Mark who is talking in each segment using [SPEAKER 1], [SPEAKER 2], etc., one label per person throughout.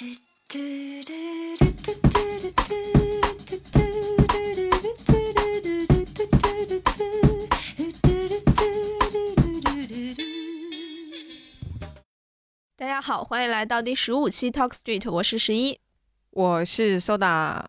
[SPEAKER 1] 大家好，欢迎来到第十五期 Talk Street，我是十一。
[SPEAKER 2] 我是 Soda，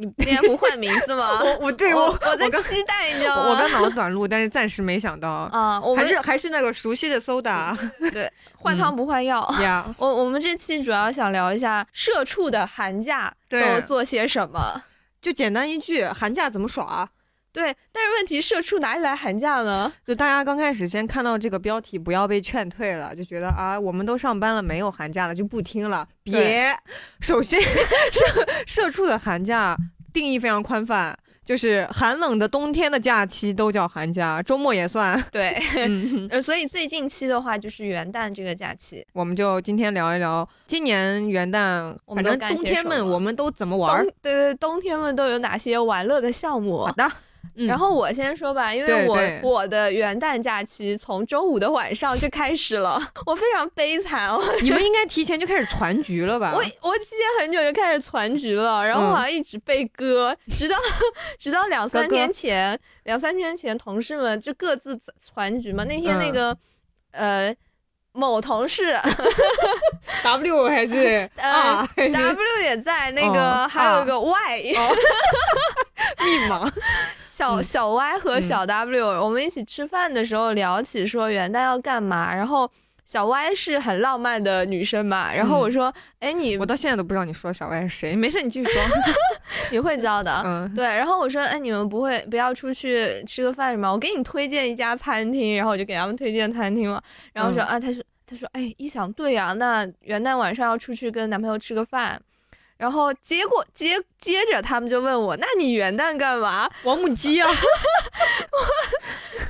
[SPEAKER 1] 你今天不换名字吗？
[SPEAKER 2] 我我对
[SPEAKER 1] 我
[SPEAKER 2] 我
[SPEAKER 1] 我在期待，你知道吗？
[SPEAKER 2] 我刚脑子短路，但是暂时没想到，
[SPEAKER 1] 啊，我们
[SPEAKER 2] 还是还是那个熟悉的 Soda
[SPEAKER 1] 对换汤不换药。
[SPEAKER 2] 呀。
[SPEAKER 1] 我我们这期主要想聊一下社畜的寒假都做些什么。
[SPEAKER 2] 就简单一句，寒假怎么耍？
[SPEAKER 1] 对，但是问题社畜哪里来寒假呢？
[SPEAKER 2] 就大家刚开始先看到这个标题，不要被劝退了，就觉得啊，我们都上班了，没有寒假了，就不听了。别，首先社社畜的寒假定义非常宽泛，就是寒冷的冬天的假期都叫寒假，周末也算。
[SPEAKER 1] 对，
[SPEAKER 2] 嗯，
[SPEAKER 1] 呃，所以最近期的话就是元旦这个假期，
[SPEAKER 2] 我们就今天聊一聊今年元旦，反正
[SPEAKER 1] 我们
[SPEAKER 2] 冬天们我们都怎么玩儿。
[SPEAKER 1] 对对，冬天们都有哪些玩乐的项目
[SPEAKER 2] 好？的，嗯
[SPEAKER 1] 然后我先说吧，因为我我的元旦假期从周五的晚上就开始了，我非常悲惨，我
[SPEAKER 2] 你们应该提前就开始传局了吧？
[SPEAKER 1] 我我提前很久就开始攒局了，然后好像一直被割，直到 直到两三
[SPEAKER 2] 割割
[SPEAKER 1] 天前，两三天前同事们就各自攒局嘛。那天那
[SPEAKER 2] 嗯
[SPEAKER 1] 个、呃某同事
[SPEAKER 2] W 还是
[SPEAKER 1] 呃
[SPEAKER 2] R 还是
[SPEAKER 1] W 也在，那个、
[SPEAKER 2] 哦
[SPEAKER 1] 还有一个 Y、
[SPEAKER 2] 密码？
[SPEAKER 1] 小
[SPEAKER 2] 嗯
[SPEAKER 1] 小 Y 和小 W，、我们一起吃饭的时候聊起说元旦要干嘛，然后小 Y 是很浪漫的女生嘛，然后我说，哎、你
[SPEAKER 2] 我到现在都不知道你说小歪是谁。没事，你继续说。
[SPEAKER 1] 你会知道的。
[SPEAKER 2] 嗯，
[SPEAKER 1] 对，然后我说，哎，你们不会不要出去吃个饭什么？我给你推荐一家餐厅，然后我就给他们推荐餐厅了。然后说、
[SPEAKER 2] 嗯
[SPEAKER 1] 啊，他说他说，哎，一想对呀、那元旦晚上要出去跟男朋友吃个饭。然后结果接接着他们就问我，那你元旦干嘛？
[SPEAKER 2] 王母鸡啊。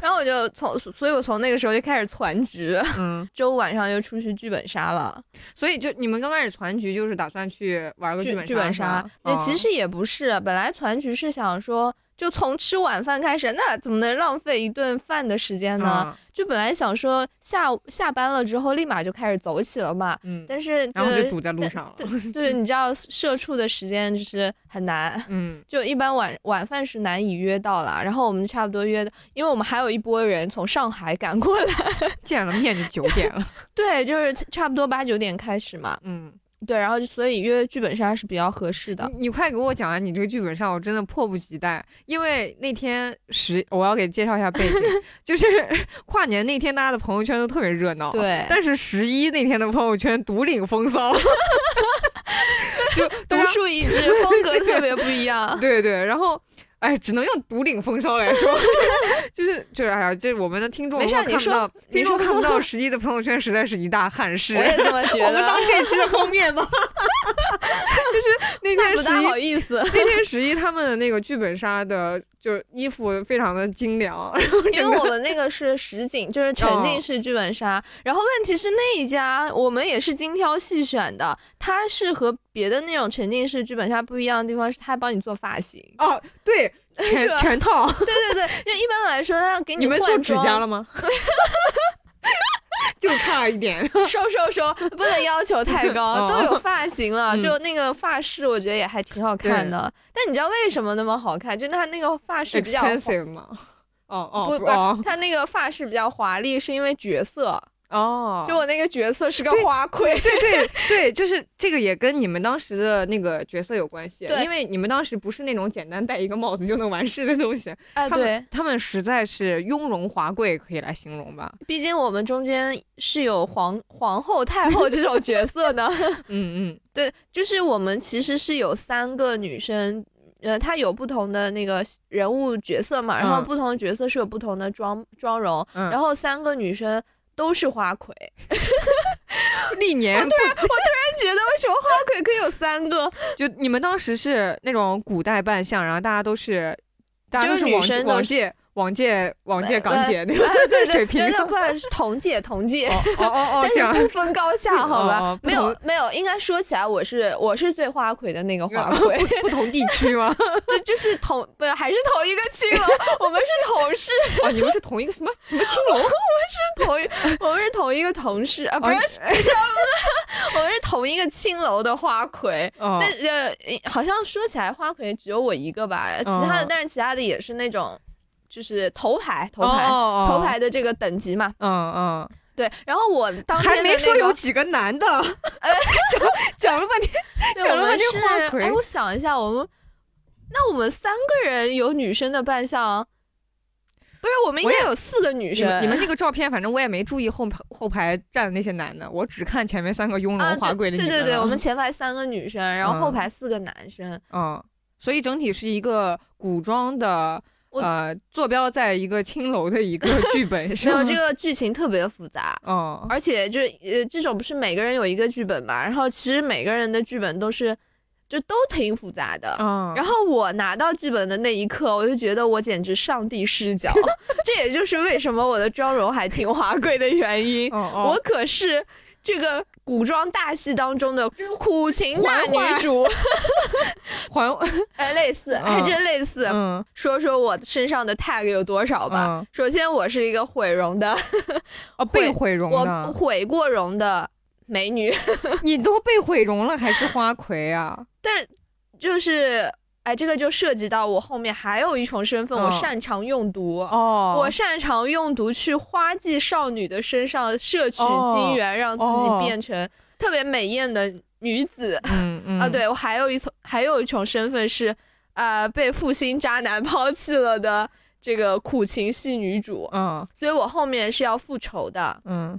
[SPEAKER 1] 然后我就从，所以我从那个时候就开始攒局，
[SPEAKER 2] 嗯，
[SPEAKER 1] 周五晚上就出去剧本杀了。
[SPEAKER 2] 所以就你们刚开始攒局就是打算去玩个
[SPEAKER 1] 剧
[SPEAKER 2] 本
[SPEAKER 1] 剧本杀
[SPEAKER 2] 杀，，
[SPEAKER 1] 那、
[SPEAKER 2] 哦
[SPEAKER 1] 其实也不是，本来攒局是想说，就从吃晚饭开始，那怎么能浪费一顿饭的时间呢？
[SPEAKER 2] 嗯
[SPEAKER 1] 就本来想说下下班了之后立马就开始走起了嘛，
[SPEAKER 2] 嗯，
[SPEAKER 1] 但是
[SPEAKER 2] 然后就堵在路上了。
[SPEAKER 1] 对对，你知道社畜的时间就是很难。
[SPEAKER 2] 嗯，
[SPEAKER 1] 就一般晚晚饭是难以约到了，然后我们差不多约的，因为我们还有一波人从上海赶过来，
[SPEAKER 2] 见了面就九点了。
[SPEAKER 1] 对，就是差不多八九点开始嘛，
[SPEAKER 2] 嗯，
[SPEAKER 1] 对，然后就所以约剧本杀是比较合适的
[SPEAKER 2] 你。你快给我讲完你这个剧本杀，我真的迫不及待。因为那天十，我要给介绍一下背景，就是 跨年那天大家的朋友圈都特别热闹。。
[SPEAKER 1] 对，
[SPEAKER 2] 但是十一那天的朋友圈独领风骚，就大
[SPEAKER 1] 独树一帜，风格特别不一样。
[SPEAKER 2] 对对，然后哎，只能用独领风骚来说，就是就是哎呀，这我们的听众
[SPEAKER 1] 没事你说
[SPEAKER 2] 看不到，
[SPEAKER 1] 你说
[SPEAKER 2] 听众看不到十一的朋友圈，实在是一大憾事。
[SPEAKER 1] 我也这么觉
[SPEAKER 2] 我们当
[SPEAKER 1] 得，
[SPEAKER 2] 这期的封面吧，就是那天
[SPEAKER 1] 不大好
[SPEAKER 2] 十一。
[SPEAKER 1] 意思，
[SPEAKER 2] 那天十一他们的那个剧本杀的，就衣服非常的精良，然后
[SPEAKER 1] 因为我们那个是实景，就是沉浸式剧本杀。然后问题是那一家我们也是精挑细选的，它是和别的那种沉浸式剧本杀不一样的地方是，他帮你做发型。
[SPEAKER 2] 哦，对，全
[SPEAKER 1] 是
[SPEAKER 2] 全套。
[SPEAKER 1] 对对对，就一般来说，他要给
[SPEAKER 2] 你们做。指甲了吗？就差一点。
[SPEAKER 1] 收收收，不能要求太高，
[SPEAKER 2] 哦
[SPEAKER 1] 都有发型了，
[SPEAKER 2] 嗯
[SPEAKER 1] 就那个发饰，我觉得也还挺好看的。但你知道为什么那么好看？就他那个发饰比较
[SPEAKER 2] expensive 吗？哦哦
[SPEAKER 1] 不不
[SPEAKER 2] 哦
[SPEAKER 1] 是，它那个发饰比较华丽，是因为角色。
[SPEAKER 2] 哦，
[SPEAKER 1] 就我那个角色是个花魁，
[SPEAKER 2] 对对 对，就是这个也跟你们当时的那个角色有关系，
[SPEAKER 1] 对。
[SPEAKER 2] 因为你们当时不是那种简单戴一个帽子就能完事的东西，哎，
[SPEAKER 1] 对，
[SPEAKER 2] 他们实在是雍容华贵，可以来形容吧？
[SPEAKER 1] 毕竟我们中间是有皇皇后、太后这种角色的。
[SPEAKER 2] 嗯嗯。
[SPEAKER 1] 对，就是我们其实是有三个女生，呃，她有不同的那个人物角色嘛，然后
[SPEAKER 2] 嗯。
[SPEAKER 1] 不同的角色是有不同的妆妆容，
[SPEAKER 2] 嗯，
[SPEAKER 1] 然后三个女生都是花魁。
[SPEAKER 2] 历年对，我突然
[SPEAKER 1] 觉得为什么花魁可以有三个？
[SPEAKER 2] 就你们当时是那种古代扮相，然后大家都是大家
[SPEAKER 1] 就是
[SPEAKER 2] 都是往
[SPEAKER 1] 女生都是
[SPEAKER 2] 往届往届往届港姐那
[SPEAKER 1] 哎对对
[SPEAKER 2] 个水平。
[SPEAKER 1] 对，不同届同届。
[SPEAKER 2] 哦哦哦，
[SPEAKER 1] 但是不分高下，好吧？没有没有，应该说起来，我是我是最花魁的那个花魁，
[SPEAKER 2] 不同地区吗？
[SPEAKER 1] 对，就是同不是还是同一个青楼，我们是同事，
[SPEAKER 2] 哦，你们是同一个什么什么青楼？
[SPEAKER 1] 我们是同一我们是同一个同事啊，不
[SPEAKER 2] 哦
[SPEAKER 1] 是什么，我们是同一个青楼的花魁。
[SPEAKER 2] 哦
[SPEAKER 1] 但呃，好像说起来花魁只有我一个吧，其他的，
[SPEAKER 2] 哦
[SPEAKER 1] 但是其他的也是那种，就是头牌头牌、头牌的这个等级嘛。
[SPEAKER 2] 嗯嗯，
[SPEAKER 1] 对，然后我当天
[SPEAKER 2] 还没说有几个男的，讲 讲了半天。讲了半天花
[SPEAKER 1] 是，
[SPEAKER 2] 魁
[SPEAKER 1] 哎，我想一下，我们那我们三个人有女生的扮相，不是，我们应该有四个女生。
[SPEAKER 2] 你们你们那个照片，反正我也没注意后排后排站的那些男的，我只看前面三个雍
[SPEAKER 1] 啊，
[SPEAKER 2] 容华贵的
[SPEAKER 1] 对对对，我们前排三个女生，然后后
[SPEAKER 2] 嗯
[SPEAKER 1] 排四个男生。
[SPEAKER 2] 嗯，所以整体是一个古装的，
[SPEAKER 1] 我
[SPEAKER 2] 呃，坐标在一个青楼的一个 剧本
[SPEAKER 1] 没。有这个剧情特别复杂，
[SPEAKER 2] 哦，
[SPEAKER 1] 而且就是呃，这种不是每个人有一个剧本嘛，然后其实每个人的剧本都是就都挺复杂的。
[SPEAKER 2] 嗯，
[SPEAKER 1] 然后我拿到剧本的那一刻，我就觉得我简直上帝视角，这也就是为什么我的妆容还挺华贵的原因。
[SPEAKER 2] 哦哦
[SPEAKER 1] 我可是这个古装大戏当中的苦情大女主，
[SPEAKER 2] 还
[SPEAKER 1] 哎，类似，还真类似。
[SPEAKER 2] 嗯
[SPEAKER 1] 说说我身上的 tag 有多少吧。
[SPEAKER 2] 嗯
[SPEAKER 1] 首先，我是一个毁容的，
[SPEAKER 2] 哦被毁容
[SPEAKER 1] 我
[SPEAKER 2] 的，
[SPEAKER 1] 毁过容的美女，
[SPEAKER 2] 你都被毁容了还是花魁啊？
[SPEAKER 1] 但就是。哎，这个就涉及到我后面还有一重身份，我
[SPEAKER 2] 嗯
[SPEAKER 1] 擅长用毒。
[SPEAKER 2] 哦，
[SPEAKER 1] 我擅长用毒去花季少女的身上摄取
[SPEAKER 2] 哦
[SPEAKER 1] 精元，让自己
[SPEAKER 2] 哦
[SPEAKER 1] 变成特别美艳的女子。
[SPEAKER 2] 嗯嗯
[SPEAKER 1] 啊，，对我还有一层，还有一重身份是，呃，被负心渣男抛弃了的这个苦情系女主，
[SPEAKER 2] 嗯
[SPEAKER 1] 所以我后面是要复仇的。
[SPEAKER 2] 嗯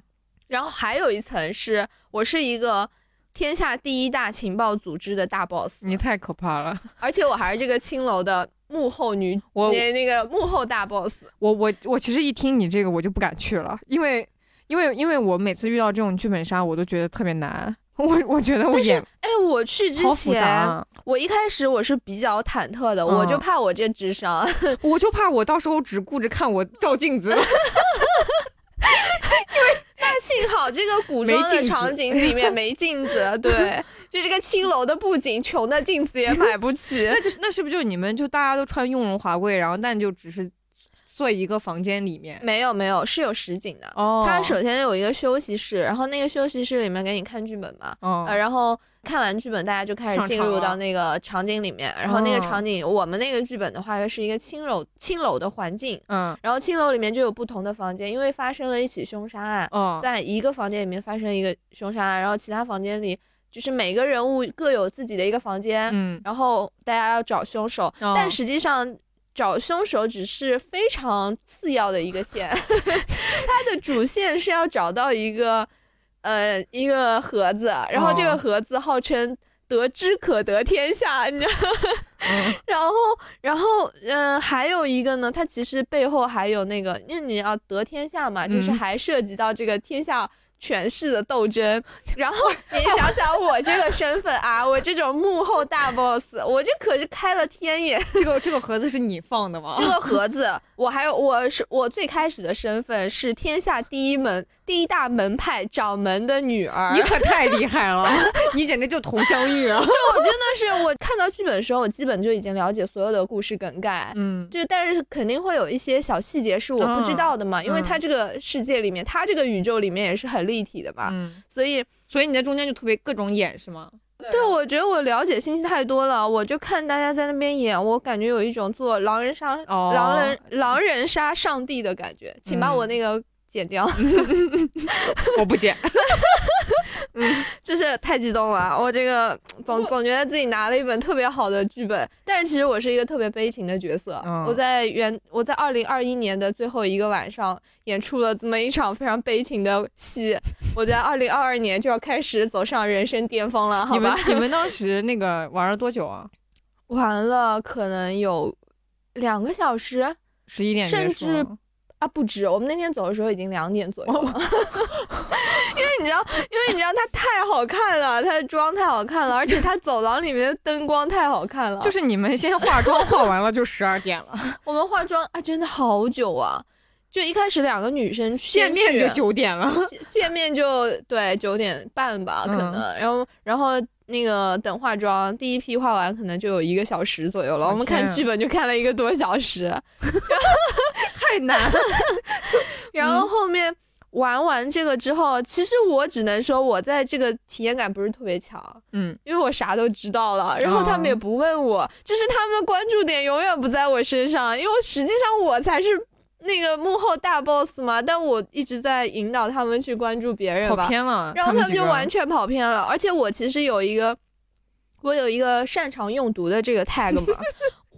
[SPEAKER 1] 然后还有一层是我是一个天下第一大情报组织的大 boss，
[SPEAKER 2] 你太可怕了。
[SPEAKER 1] 而且我还是这个青楼的幕后女，
[SPEAKER 2] 我
[SPEAKER 1] 那那个幕后大 boss。
[SPEAKER 2] 我我我其实一听你这个我就不敢去了，因为因为因为我每次遇到这种剧本杀，我都觉得特别难。我我觉得我演
[SPEAKER 1] 哎，我去之前，
[SPEAKER 2] 啊，
[SPEAKER 1] 我一开始我是比较忐忑的，我就
[SPEAKER 2] 嗯
[SPEAKER 1] 怕我这智商，
[SPEAKER 2] 我就怕我到时候只顾着看我照镜子。
[SPEAKER 1] 但幸好这个古装的场景里面没镜子，对，就这个青楼的布景，穷的镜子也买不起。
[SPEAKER 2] 那就是那是不是就你们就大家都穿雍容华贵，然后但就只是坐一个房间里面？
[SPEAKER 1] 没有没有，是有实景的。
[SPEAKER 2] 哦。
[SPEAKER 1] 它首先有一个休息室，然后那个休息室里面给你看剧本嘛，
[SPEAKER 2] 哦。
[SPEAKER 1] 呃，然后看完剧本，大家就开始进入到那个场景里面，然后那个
[SPEAKER 2] 哦。
[SPEAKER 1] 场景，我们那个剧本的话，是一个青楼青楼的环境，
[SPEAKER 2] 嗯。
[SPEAKER 1] 然后青楼里面就有不同的房间，因为发生了一起凶杀案，
[SPEAKER 2] 哦。
[SPEAKER 1] 在一个房间里面发生一个凶杀案，然后其他房间里就是每个人物各有自己的一个房间，
[SPEAKER 2] 嗯。
[SPEAKER 1] 然后大家要找凶手，
[SPEAKER 2] 哦。
[SPEAKER 1] 但实际上找凶手只是非常次要的一个线，它的主线是要找到一个呃一个盒子，然后这个
[SPEAKER 2] 哦
[SPEAKER 1] 盒子号称。得之可得天下，你知道？
[SPEAKER 2] 嗯
[SPEAKER 1] 然后，然后，嗯、还有一个呢，它其实背后还有那个，因为你要得天下嘛，就是
[SPEAKER 2] 嗯
[SPEAKER 1] 还涉及到这个天下权势的斗争。然后 你想想我这个身份啊，我这种幕后大 boss，我这可是开了天眼。
[SPEAKER 2] 这个这个盒子是你放的吗？
[SPEAKER 1] 这个盒子，我还有我是我最开始的身份是天下第一门第一大门派掌门的女儿。
[SPEAKER 2] 你可太厉害了，你简直就佟湘玉啊！
[SPEAKER 1] 就我真的是我看到剧本的时候，我基本就已经了解所有的故事梗概。
[SPEAKER 2] 嗯
[SPEAKER 1] 就但是肯定会有一些小细节是我不知道的嘛，因为
[SPEAKER 2] 嗯
[SPEAKER 1] 它这个世界里面，它这个宇宙里面也是很立体的吧，
[SPEAKER 2] 嗯，
[SPEAKER 1] 所以
[SPEAKER 2] 所以你在中间就特别各种演是吗？
[SPEAKER 1] 对我觉得我了解信息太多了，我就看大家在那边演，我感觉有一种做狼人杀、
[SPEAKER 2] 哦
[SPEAKER 1] 狼人狼人杀上帝的感觉，请把我那个剪掉，
[SPEAKER 2] 我不剪。
[SPEAKER 1] 嗯就是太激动了，我这个总总觉得自己拿了一本特别好的剧本，但是其实我是一个特别悲情的角色。
[SPEAKER 2] 嗯
[SPEAKER 1] 我在原我在二零二一年的最后一个晚上演出了这么一场非常悲情的戏，我在二零二二年就要开始走上人生巅峰了，好
[SPEAKER 2] 你们
[SPEAKER 1] 吧？
[SPEAKER 2] 你们 当时那个玩了多久啊？
[SPEAKER 1] 玩了可能有两个小时
[SPEAKER 2] 十一点
[SPEAKER 1] 甚至啊，不止，我们那天走的时候已经两点左右了，因 因为你知道，因为你知道她太好看了，她的妆太好看了，而且她走廊里面的灯光太好看了。
[SPEAKER 2] 就是你们先化妆化完了就十二点了，
[SPEAKER 1] 我们化妆啊，真的好久啊！就一开始两个女生
[SPEAKER 2] 见面就九点了，
[SPEAKER 1] 见面就对九点半吧，可能，然后然后。那个等化妆，第一批化完可能就有一个小时左右了。我们看剧本就看了一个多小时，
[SPEAKER 2] 太难。
[SPEAKER 1] 然后后面玩完这个之后，其实我只能说我在这个体验感不是特别强，
[SPEAKER 2] 嗯，
[SPEAKER 1] 因为我啥都知道了，然后他们也不问我，就是他们的关注点永远不在我身上，因为实际上我才是。那个幕后大 boss 嘛，但我一直在引导他们去关注别人
[SPEAKER 2] 吧，跑偏了，
[SPEAKER 1] 然后他们就完全跑偏了。而且我其实有一个，我有一个擅长用毒的这个 tag 嘛。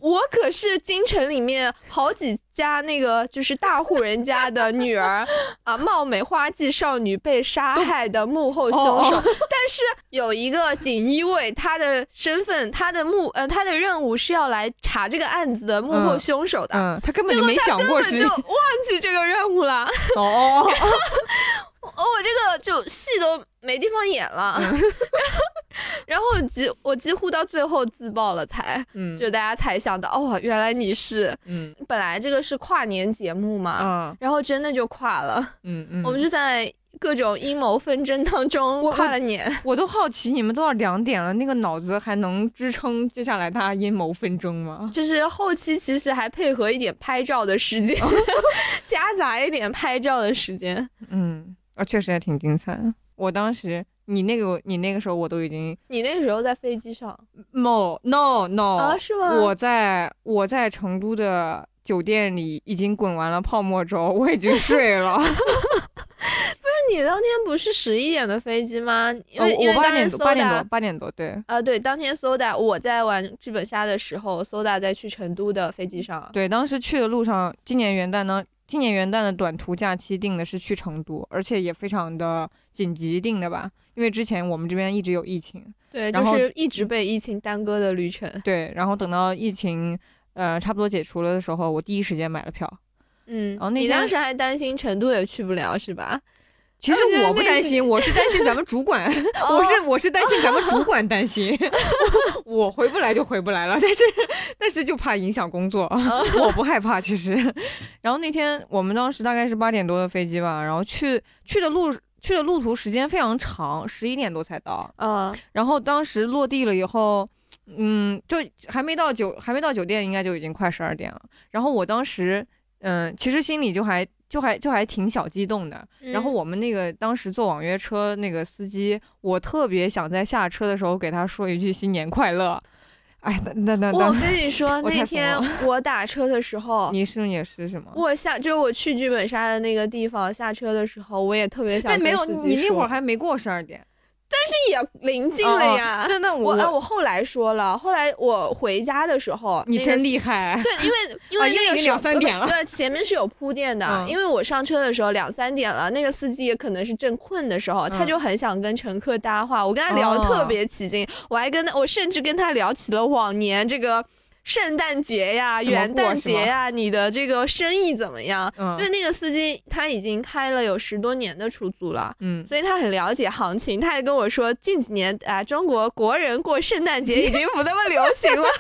[SPEAKER 1] 我可是京城里面好几家那个就是大户人家的女儿 啊，貌美花季少女被杀害的幕后凶手。但是有一个锦衣卫，他的身份，他的目呃，他的任务是要来查这个案子的幕后凶手的。
[SPEAKER 2] 嗯，他根本就没想过是，
[SPEAKER 1] 就忘记这个任务了。
[SPEAKER 2] 哦。
[SPEAKER 1] 哦，我这个就戏都没地方演了，然后，几我几乎到最后自爆了才，嗯，就大家才想到，哦，原来你是，
[SPEAKER 2] 嗯，
[SPEAKER 1] 本来这个是跨年节目嘛，
[SPEAKER 2] 嗯，
[SPEAKER 1] 然后真的就跨了，
[SPEAKER 2] 嗯嗯，
[SPEAKER 1] 我们是在各种阴谋纷争当中跨了年，
[SPEAKER 2] 我都好奇你们都要两点了，那个脑子还能支撑接下来大家阴谋纷争吗？
[SPEAKER 1] 就是后期其实还配合一点拍照的时间，夹杂一点拍照的时间，
[SPEAKER 2] 嗯。啊，确实还挺精彩的。我当时，你那个，你那个时候，我都已经，
[SPEAKER 1] 你那个时候在飞机上
[SPEAKER 2] ？No No No
[SPEAKER 1] 啊，是吗？
[SPEAKER 2] 我在我在成都的酒店里已经滚完了泡沫轴，我已经睡了。
[SPEAKER 1] 不是你当天不是十一点的飞机吗？因为
[SPEAKER 2] 我八点多，八点多，八点多，对。
[SPEAKER 1] 啊，对，当天 Soda 我在玩剧本杀的时候，Soda 在去成都的飞机上。
[SPEAKER 2] 对，当时去的路上，今年元旦呢。今年元旦的短途假期定的是去成都，而且也非常的紧急定的吧，因为之前我们这边一直有疫情，
[SPEAKER 1] 对，就是一直被疫情耽搁的旅程。
[SPEAKER 2] 对，然后等到疫情呃差不多解除了的时候，我第一时间买了票。
[SPEAKER 1] 嗯，
[SPEAKER 2] 然后那
[SPEAKER 1] 你当时还担心成都也去不了是吧？
[SPEAKER 2] 其实我不担心，我是担心咱们 主管，我是我是担心咱们主管担心，我回不来就回不来了，但是但是就怕影响工作，我不害怕其实。然后那天我们当时大概是八点多的飞机吧，然后去去的路去的路途时间非常长，十一点多才到。
[SPEAKER 1] 啊，
[SPEAKER 2] 然后当时落地了以后，嗯，就还没到酒还没到酒店，应该就已经快十二点了。然后我当时嗯，其实心里就还。就还就还挺小激动的，然后我们那个当时坐网约车那个司机，我特别想在下车的时候给他说一句新年快乐。哎，那那那，
[SPEAKER 1] 我跟你说，那天我打车的时候，
[SPEAKER 2] 你是也是什么？
[SPEAKER 1] 我下就是我去剧本杀的那个地方下车的时候，我也特别想。
[SPEAKER 2] 但没有，你那会儿还没过十二点。
[SPEAKER 1] 但是也临近了呀。
[SPEAKER 2] 那那
[SPEAKER 1] 我我后来说了，后来我回家的时候，
[SPEAKER 2] 你真厉害。
[SPEAKER 1] 对，因为因为那个
[SPEAKER 2] 两三点了，
[SPEAKER 1] 对，前面是有铺垫的。因为我上车的时候两三点了，那个司机也可能是正困的时候，他就很想跟乘客搭话。我跟他聊的特别起劲，我还跟他，我甚至跟他聊起了往年这个。圣诞节呀，元旦节呀，你的这个生意怎么样？
[SPEAKER 2] 嗯，
[SPEAKER 1] 因为那个司机他已经开了有十多年的出租了，
[SPEAKER 2] 嗯，
[SPEAKER 1] 所以他很了解行情。他还跟我说，近几年啊，中国国人过圣诞节已经不那么流行了。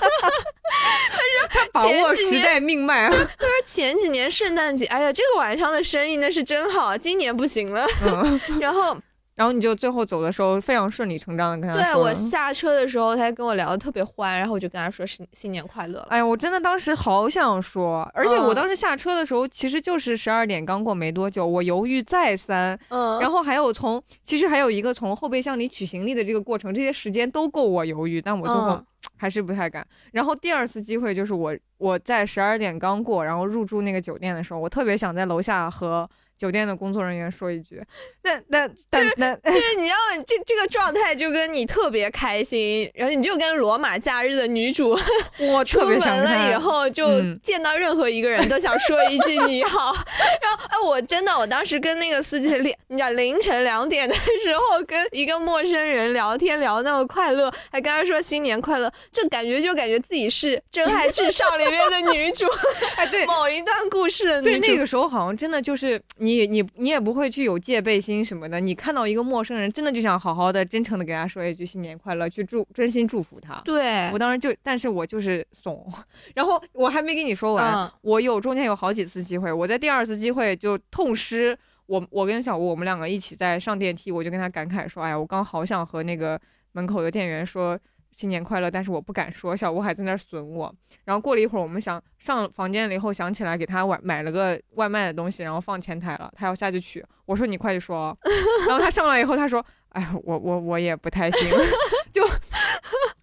[SPEAKER 1] 他说，
[SPEAKER 2] 把握时代命脉啊。他
[SPEAKER 1] 说前几年圣诞节，哎呀，这个晚上的生意那是真好，今年不行了。然后。
[SPEAKER 2] 然后你就最后走的时候非常顺理成章的跟他
[SPEAKER 1] 说，对我下车的时候他跟我聊的特别欢，然后我就跟他说新新年快乐。
[SPEAKER 2] 哎呀，我真的当时好想说，而且我当时下车的时候其实就是十二点刚过没多久，我犹豫再三，
[SPEAKER 1] 嗯，
[SPEAKER 2] 然后还有从其实还有一个从后备箱里取行李的这个过程，这些时间都够我犹豫，但我最后 还是不太敢。然后第二次机会就是我我在十二点刚过，然后入住那个酒店的时候，我特别想在楼下和。酒店的工作人员说一句，那那但那
[SPEAKER 1] 就是你要这这个状态就跟你特别开心，然后你就跟罗马假日的女主，
[SPEAKER 2] 我
[SPEAKER 1] 出门了以后就见到任何一个人都想说一句你好，然后哎我真的我当时跟那个司机两你知道凌晨两点的时候跟一个陌生人聊天聊那么快乐，还跟他说新年快乐，就感觉就感觉自己是《真爱至上》里面的女主，
[SPEAKER 2] 哎对，
[SPEAKER 1] 某一段故事的
[SPEAKER 2] 对那个时候好像真的就是。你你你也不会去有戒备心什么的。你看到一个陌生人，真的就想好好的、真诚的给他说一句新年快乐，去祝真心祝福他。
[SPEAKER 1] 对
[SPEAKER 2] 我，当时就，但是我就是怂，然后我还没跟你说完，
[SPEAKER 1] 嗯
[SPEAKER 2] 我有中间有好几次机会，我在第二次机会就痛失我我跟小吴我们两个一起在上电梯，我就跟他感慨说，哎呀，我刚好想和那个门口的店员说新年快乐，但是我不敢说，小吴还在那儿损我。然后过了一会儿，我们想上房间了以后，想起来给他买买了个外卖的东西，然后放前台了，他要下去取，我说你快去说哦，然后他上来以后他说，哎，我我我也不太行，就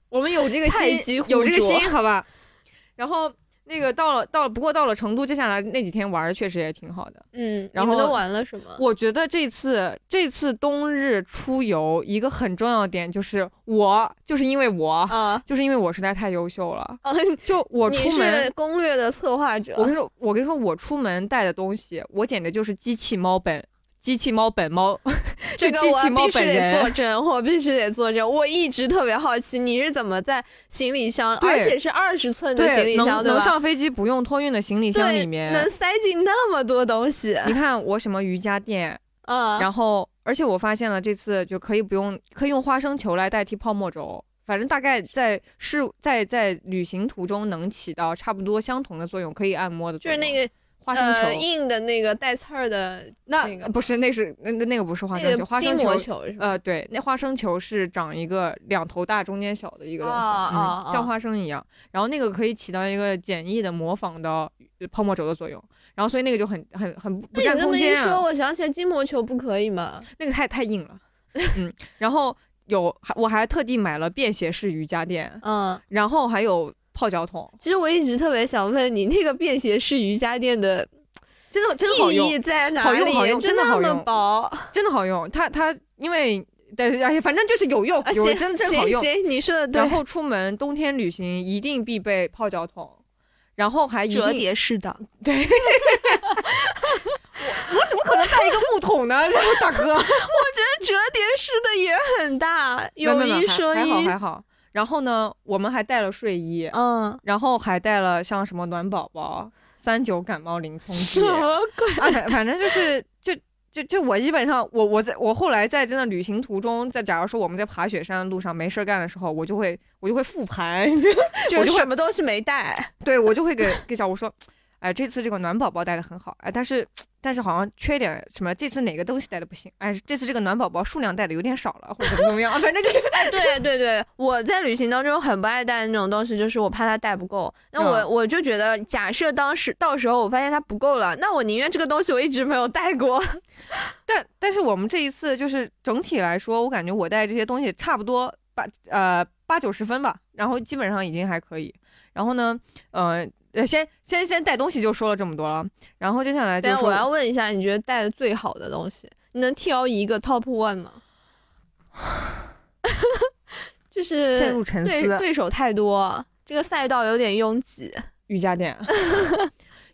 [SPEAKER 2] 我们有这个心有这个心，好吧。然后那个到了到了，不过到了成都，接下来那几天玩的确实也挺好的。
[SPEAKER 1] 嗯，
[SPEAKER 2] 然后
[SPEAKER 1] 都玩了什么？
[SPEAKER 2] 我觉得这次这次冬日出游一个很重要的点就是我就是因为我、
[SPEAKER 1] 啊，
[SPEAKER 2] 就是因为我实在太优秀了，
[SPEAKER 1] 啊，
[SPEAKER 2] 就 我出门
[SPEAKER 1] 是。攻略的策划者
[SPEAKER 2] 我跟你说，我跟你说，我出门带的东西，我简直就是机器猫本，机器猫本猫，
[SPEAKER 1] 这个我必须得作证，我必须得作证。我一直特别好奇，你是怎么在行李箱，而且是二十寸的行李箱，对吧？
[SPEAKER 2] 能上飞机不用托运的行李箱里面，
[SPEAKER 1] 能塞进那么多东西，
[SPEAKER 2] 你看我什么瑜伽垫，
[SPEAKER 1] 啊，
[SPEAKER 2] 然后，而且我发现了这次就可以不用，可以用花生球来代替泡沫轴。反正大概在是在在旅行途中能起到差不多相同的作用，可以按摩的作用。
[SPEAKER 1] 就是那个
[SPEAKER 2] 花生球，
[SPEAKER 1] 呃硬的那个带刺儿的
[SPEAKER 2] 那
[SPEAKER 1] 那
[SPEAKER 2] 不是那是那那那个不是花生球，花生球
[SPEAKER 1] 球是？
[SPEAKER 2] 呃对，那花生球是长一个两头大中间小的一个东西，
[SPEAKER 1] 哦哦
[SPEAKER 2] 嗯，像
[SPEAKER 1] 哦
[SPEAKER 2] 花生一样。然后那个可以起到一个简易的模仿的呃泡沫轴的作用。然后所以那个就很很很不占空间
[SPEAKER 1] 么一说，
[SPEAKER 2] 啊，
[SPEAKER 1] 我想起来筋膜球不可以吗？
[SPEAKER 2] 那个太太硬了。嗯，然后有还我还特地买了便携式瑜伽垫，
[SPEAKER 1] 嗯，
[SPEAKER 2] 然后还有泡脚桶，
[SPEAKER 1] 其实我一直特别想问你，那个便携式瑜伽垫的
[SPEAKER 2] 真的真好用
[SPEAKER 1] 意义，在哪里？
[SPEAKER 2] 好用好用
[SPEAKER 1] 就那么
[SPEAKER 2] 真的好用
[SPEAKER 1] 薄，
[SPEAKER 2] 真的好用。它它因为但是哎呀，反正就是有用
[SPEAKER 1] 啊，，
[SPEAKER 2] 有
[SPEAKER 1] 行
[SPEAKER 2] 真真好用。
[SPEAKER 1] 行行，你说的对。
[SPEAKER 2] 然后出门冬天旅行一定必备泡脚桶，然后还一
[SPEAKER 1] 折叠式的，
[SPEAKER 2] 对。我我怎么可能带一个木桶呢，大哥？
[SPEAKER 1] 我觉得折叠式的也很大，有
[SPEAKER 2] 一说
[SPEAKER 1] 一说
[SPEAKER 2] 还好
[SPEAKER 1] 一。
[SPEAKER 2] 还好。然后呢，我们还带了睡衣，
[SPEAKER 1] 嗯，
[SPEAKER 2] 然后还带了像什么暖宝宝、三九感冒灵通
[SPEAKER 1] 什，么鬼？
[SPEAKER 2] 啊，反反正就是就就就我基本上我我在我后来在真的旅行途中，在假如说我们在爬雪山的路上没事儿干的时候，我就会我就会复盘，
[SPEAKER 1] 就
[SPEAKER 2] 我就
[SPEAKER 1] 什么东西没带。
[SPEAKER 2] 对我就会给给小吴说，哎，这次这个暖宝宝带的很好，哎，但是但是好像缺点什么，这次哪个东西带的不行，哎，这次这个暖宝宝数量带的有点少了，或者怎么怎么样，反正就是
[SPEAKER 1] 哎，对对对，我在旅行当中很不爱带那种东西，就是我怕它带不够。那我、
[SPEAKER 2] 嗯
[SPEAKER 1] 我就觉得，假设当时到时候我发现它不够了，那我宁愿这个东西我一直没有带过。
[SPEAKER 2] 但但是我们这一次就是整体来说，我感觉我带这些东西差不多八呃八九十分吧，然后基本上已经还可以。然后呢，呃，呃先先先带东西就说了这么多了，然后接下来就
[SPEAKER 1] 是我要问一下，你觉得带的最好的东西，你能挑一个 top one 吗？就是
[SPEAKER 2] 陷入沉
[SPEAKER 1] 对
[SPEAKER 2] 思，
[SPEAKER 1] 对手太多，这个赛道有点拥挤。
[SPEAKER 2] 瑜伽垫。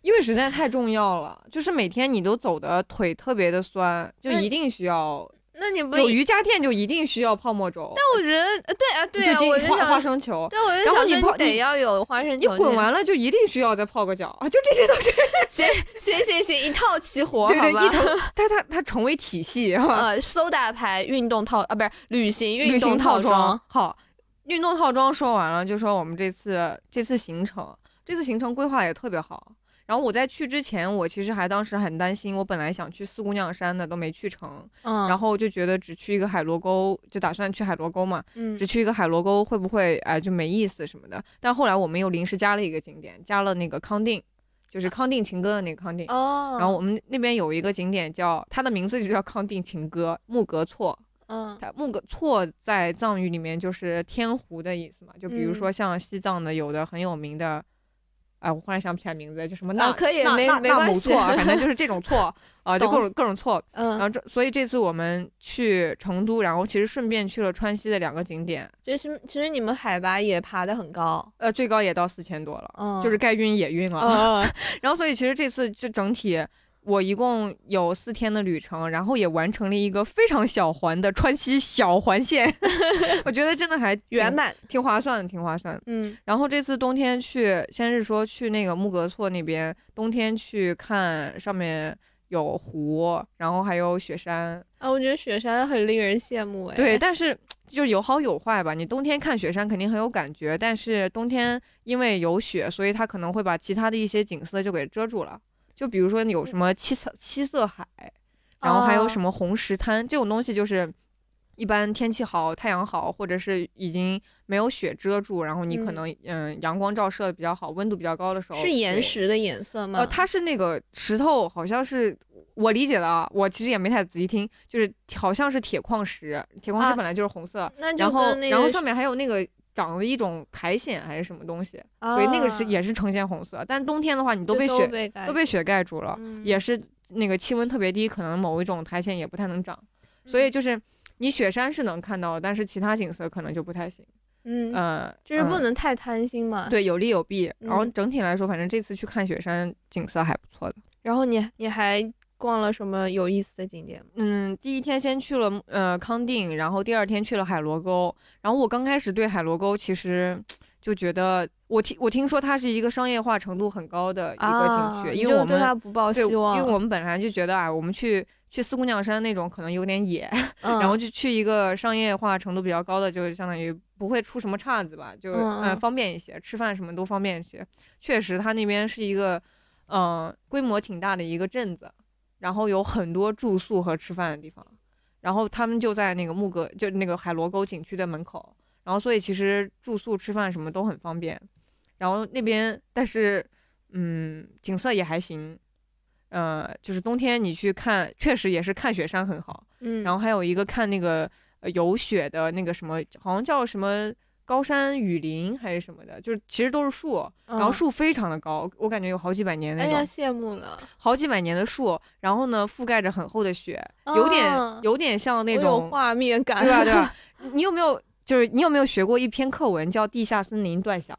[SPEAKER 2] 因为实在太重要了，就是每天你都走的腿特别的酸，就一定需要
[SPEAKER 1] 那你不
[SPEAKER 2] 有瑜伽垫，就一定需要泡沫轴，
[SPEAKER 1] 但我觉得，呃对啊，对
[SPEAKER 2] 就
[SPEAKER 1] 啊，我
[SPEAKER 2] 金花花，生球。
[SPEAKER 1] 对，我就
[SPEAKER 2] 然后
[SPEAKER 1] 想
[SPEAKER 2] 你泡你
[SPEAKER 1] 得要有花生
[SPEAKER 2] 你
[SPEAKER 1] 球。
[SPEAKER 2] 滚完了就一定需要再泡个脚啊！就这些都是
[SPEAKER 1] 行行行行，一套齐活，
[SPEAKER 2] 对对，一成它它它成为体系哈。
[SPEAKER 1] 呃，soda 牌运动套啊，不是旅行运
[SPEAKER 2] 旅行
[SPEAKER 1] 动套
[SPEAKER 2] 装。好，运动套装说完了，就说我们这次这次行程，这次行程规划也特别好。然后我在去之前，我其实还当时很担心，我本来想去四姑娘山的都没去成，
[SPEAKER 1] 嗯，
[SPEAKER 2] 然后就觉得只去一个海螺沟，就打算去海螺沟嘛，
[SPEAKER 1] 嗯
[SPEAKER 2] 只去一个海螺沟会不会哎就没意思什么的。但后来我们又临时加了一个景点，加了那个康定，就是康定情歌的那个康定。
[SPEAKER 1] 哦，
[SPEAKER 2] 然后我们那边有一个景点叫它的名字就叫康定情歌木格措，
[SPEAKER 1] 嗯
[SPEAKER 2] 它木格措在藏语里面就是天湖的意思嘛，就比如
[SPEAKER 1] 嗯
[SPEAKER 2] 说像西藏的有的很有名的，哎，我忽然想不起来名字，就什么那、
[SPEAKER 1] 啊可以没没关系
[SPEAKER 2] 姆措啊，反正 就是这种错啊，就各种各种错。嗯。然后
[SPEAKER 1] 嗯，
[SPEAKER 2] 这所以这次我们去成都，然后其实顺便去了川西的两个景点，
[SPEAKER 1] 就是其实你们海拔也爬得很高，
[SPEAKER 2] 呃，最高也到四千多了，
[SPEAKER 1] 嗯，
[SPEAKER 2] 就是该晕也晕了。
[SPEAKER 1] 嗯，
[SPEAKER 2] 然后所以其实这次就整体。我一共有四天的旅程，然后也完成了一个非常小环的川西小环线，我觉得真的还
[SPEAKER 1] 圆满，
[SPEAKER 2] 挺划算的，挺划算的。
[SPEAKER 1] 嗯
[SPEAKER 2] 然后这次冬天去，先是说去那个木格措那边，冬天去看上面有湖，然后还有雪山。
[SPEAKER 1] 啊，我觉得雪山很令人羡慕哎。
[SPEAKER 2] 对，但是就是有好有坏吧。你冬天看雪山肯定很有感觉，但是冬天因为有雪，所以它可能会把其他的一些景色就给遮住了。就比如说有什么七色七色海，然后还有什么红石滩这种东西，就是一般天气好、太阳好，或者是已经没有雪遮住，然后你可能嗯阳光照射的比较好，温度比较高的时候，
[SPEAKER 1] 是岩石的颜色吗？
[SPEAKER 2] 呃，它是那个石头，好像是。我理解的啊，我其实也没太仔细听，就是好像是铁矿石，铁矿石本来就是红色，然后然后上面还有那个长了一种苔藓还是什么东西，所以那个是也是呈现红色。但冬天的话，你都被雪都被雪盖住了，也是那个气温特别低，可能某一种苔藓也不太能长，所以就是你雪山是能看到，但是其他景色可能就不太行。
[SPEAKER 1] 嗯呃，就是不能太贪心嘛。
[SPEAKER 2] 对，有利有弊。然后整体来说，反正这次去看雪山景色还不错的。
[SPEAKER 1] 然后你你还。逛了什么有意思的景点吗？
[SPEAKER 2] 嗯，第一天先去了呃康定，然后第二天去了海螺沟。然后我刚开始对海螺沟其实就觉得，我听我听说它是一个商业化程度很高的一个景区，因为我们
[SPEAKER 1] 对它不抱希望，
[SPEAKER 2] 因为我们本来就觉得啊，我们去去四姑娘山那种可能有点野，然后就去一个商业化程度比较高的，就相当于不会出什么岔子吧，就嗯方便一些，吃饭什么都方便一些。确实，它那边是一个嗯规模挺大的一个镇子。然后有很多住宿和吃饭的地方，然后他们就在那个木格，就那个海螺沟景区的门口，然后所以其实住宿吃饭什么都很方便。然后那边，但是，嗯，景色也还行，呃，就是冬天你去看，确实也是看雪山很好，
[SPEAKER 1] 嗯，
[SPEAKER 2] 然后还有一个看那个呃有雪的那个什么，好像叫什么。高山雨林还是什么的，就是其实都是树，然后树非常的高，我感觉有好几百年那种。哎
[SPEAKER 1] 呀，羡慕了！
[SPEAKER 2] 好几百年的树，然后呢，覆盖着很厚的雪，有点有点像那种
[SPEAKER 1] 画面感，
[SPEAKER 2] 对吧？对吧？你有没有就是你有没有学过一篇课文叫《地下森林断想》？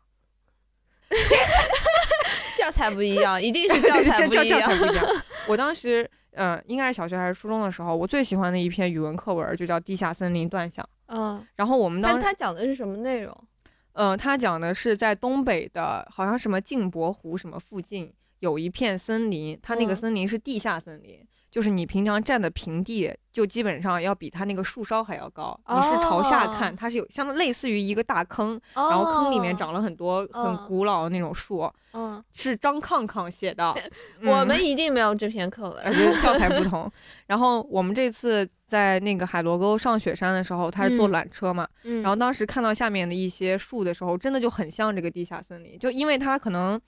[SPEAKER 1] 教材不一样，一定是教材不一样。
[SPEAKER 2] 我当时嗯，应该是小学还是初中的时候，我最喜欢的一篇语文课文就叫《地下森林断想》。
[SPEAKER 1] 嗯，
[SPEAKER 2] 然后我们当
[SPEAKER 1] 他讲的是什么内容？
[SPEAKER 2] 嗯，他讲的是在东北的，好像什么镜泊湖什么附近有一片森林，它那个森林是地下森林。就是你平常站的平地，就基本上要比它那个树梢还要高。你是朝下看，它是有相当类似于一个大坑，然后坑里面长了很多很古老的那种树。
[SPEAKER 1] 嗯，
[SPEAKER 2] 是张抗抗写的。
[SPEAKER 1] 我们一定没有这篇课
[SPEAKER 2] 文，教材不同。然后我们这次在那个海螺沟上雪山的时候，他是坐缆车嘛。
[SPEAKER 1] 嗯。
[SPEAKER 2] 然后当时看到下面的一些树的时候，真的就很像这个地下森林，就因为它可能，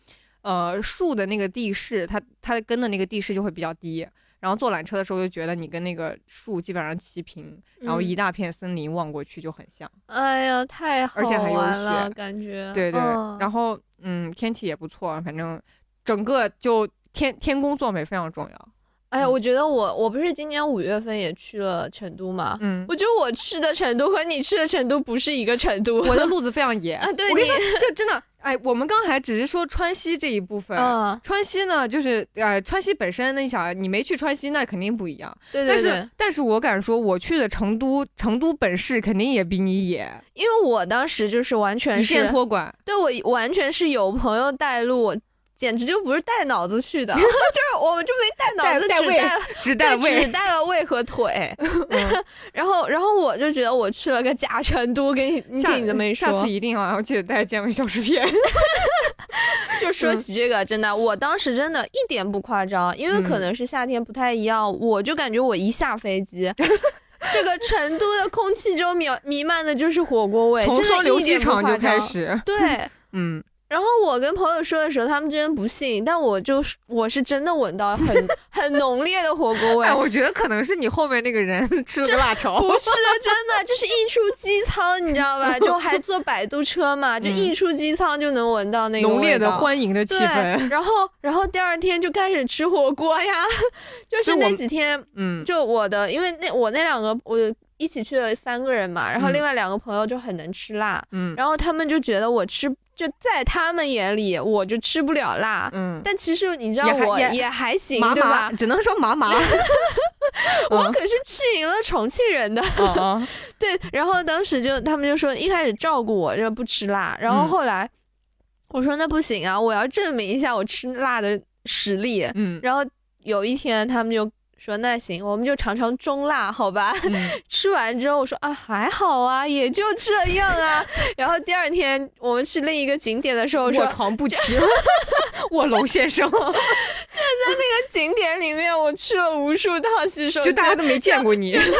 [SPEAKER 2] 呃，树的那个地势，它它根的那个地势就会比较低。然后坐缆车的时候就觉得你跟那个树基本上齐平，然后一大片森林望过去就很像。
[SPEAKER 1] 哎呀，太好
[SPEAKER 2] 而且还有雪，
[SPEAKER 1] 感觉。
[SPEAKER 2] 对对，然后嗯，天气也不错，反正整个就天天公作美非常重要。
[SPEAKER 1] 哎呀，我觉得我我不是今年五月份也去了成都嘛，嗯，我觉得我去的成都和你去的成都不是一个成都。
[SPEAKER 2] 我的 路子非常野
[SPEAKER 1] 啊，对，
[SPEAKER 2] 我跟你说，就真的。哎，我们刚才只是说川西这一部分，川西呢，就是呃，川西本身，那你想，你没去川西，那肯定不一样。
[SPEAKER 1] 对对
[SPEAKER 2] 对。但是，但是我敢说，我去的成都，成都本市肯定也比你野，
[SPEAKER 1] 因为我当时就是完全是
[SPEAKER 2] 一线托管，
[SPEAKER 1] 对我完全是有朋友带路。简直就不是带脑子去的，就是我们就没带脑子，只带了
[SPEAKER 2] 只带
[SPEAKER 1] 胃，只带了胃和腿。然后，然后我就觉得我去了个假成都，给你你听你这么一说，
[SPEAKER 2] 下次一定要记得带健胃消食片。
[SPEAKER 1] 就说起这个，真的，我当时真的一点不夸张，因为可能是夏天不太一样，我就感觉我一下飞机，这个成都的空气中弥弥漫的就是火锅味，
[SPEAKER 2] 从双流机场
[SPEAKER 1] 就
[SPEAKER 2] 开始。
[SPEAKER 1] 对，
[SPEAKER 2] 嗯。
[SPEAKER 1] 然后我跟朋友说的时候，他们真不信，但我就我是真的闻到很很浓烈的火锅味。
[SPEAKER 2] 我觉得可能是你后面那个人 吃了辣条。
[SPEAKER 1] 不是，真的就是一出机舱，你知道吧？就还坐摆渡车嘛，就一出机舱就能闻到那个
[SPEAKER 2] 浓烈的欢迎的气氛。
[SPEAKER 1] 然后，然后第二天就开始吃火锅呀，就是那几天，
[SPEAKER 2] 嗯，
[SPEAKER 1] 就我的，因为那我那两个我一起去了三个人嘛，然后另外两个朋友就很能吃辣，
[SPEAKER 2] 嗯，
[SPEAKER 1] 然后他们就觉得我吃。就在他们眼里，我就吃不了辣。
[SPEAKER 2] 嗯，
[SPEAKER 1] 但其实你知道，我也还行，
[SPEAKER 2] 对吧？只能说麻麻。
[SPEAKER 1] 我可是吃赢了重庆人的。对，然后当时就他们就说，一开始照顾我，就不吃辣。然后后来我说那不行啊，我要证明一下我吃辣的实力。
[SPEAKER 2] 嗯，
[SPEAKER 1] 然后有一天他们就说那行，我们就尝尝中辣，好吧？
[SPEAKER 2] 嗯
[SPEAKER 1] 吃完之后我说啊还好啊，也就这样啊。然后第二天我们去另一个景点的时候说
[SPEAKER 2] 卧，床不起，卧龙先生，在
[SPEAKER 1] 那个景点里面我去了无数趟洗手间，
[SPEAKER 2] 就大家都没见过你，就
[SPEAKER 1] 他们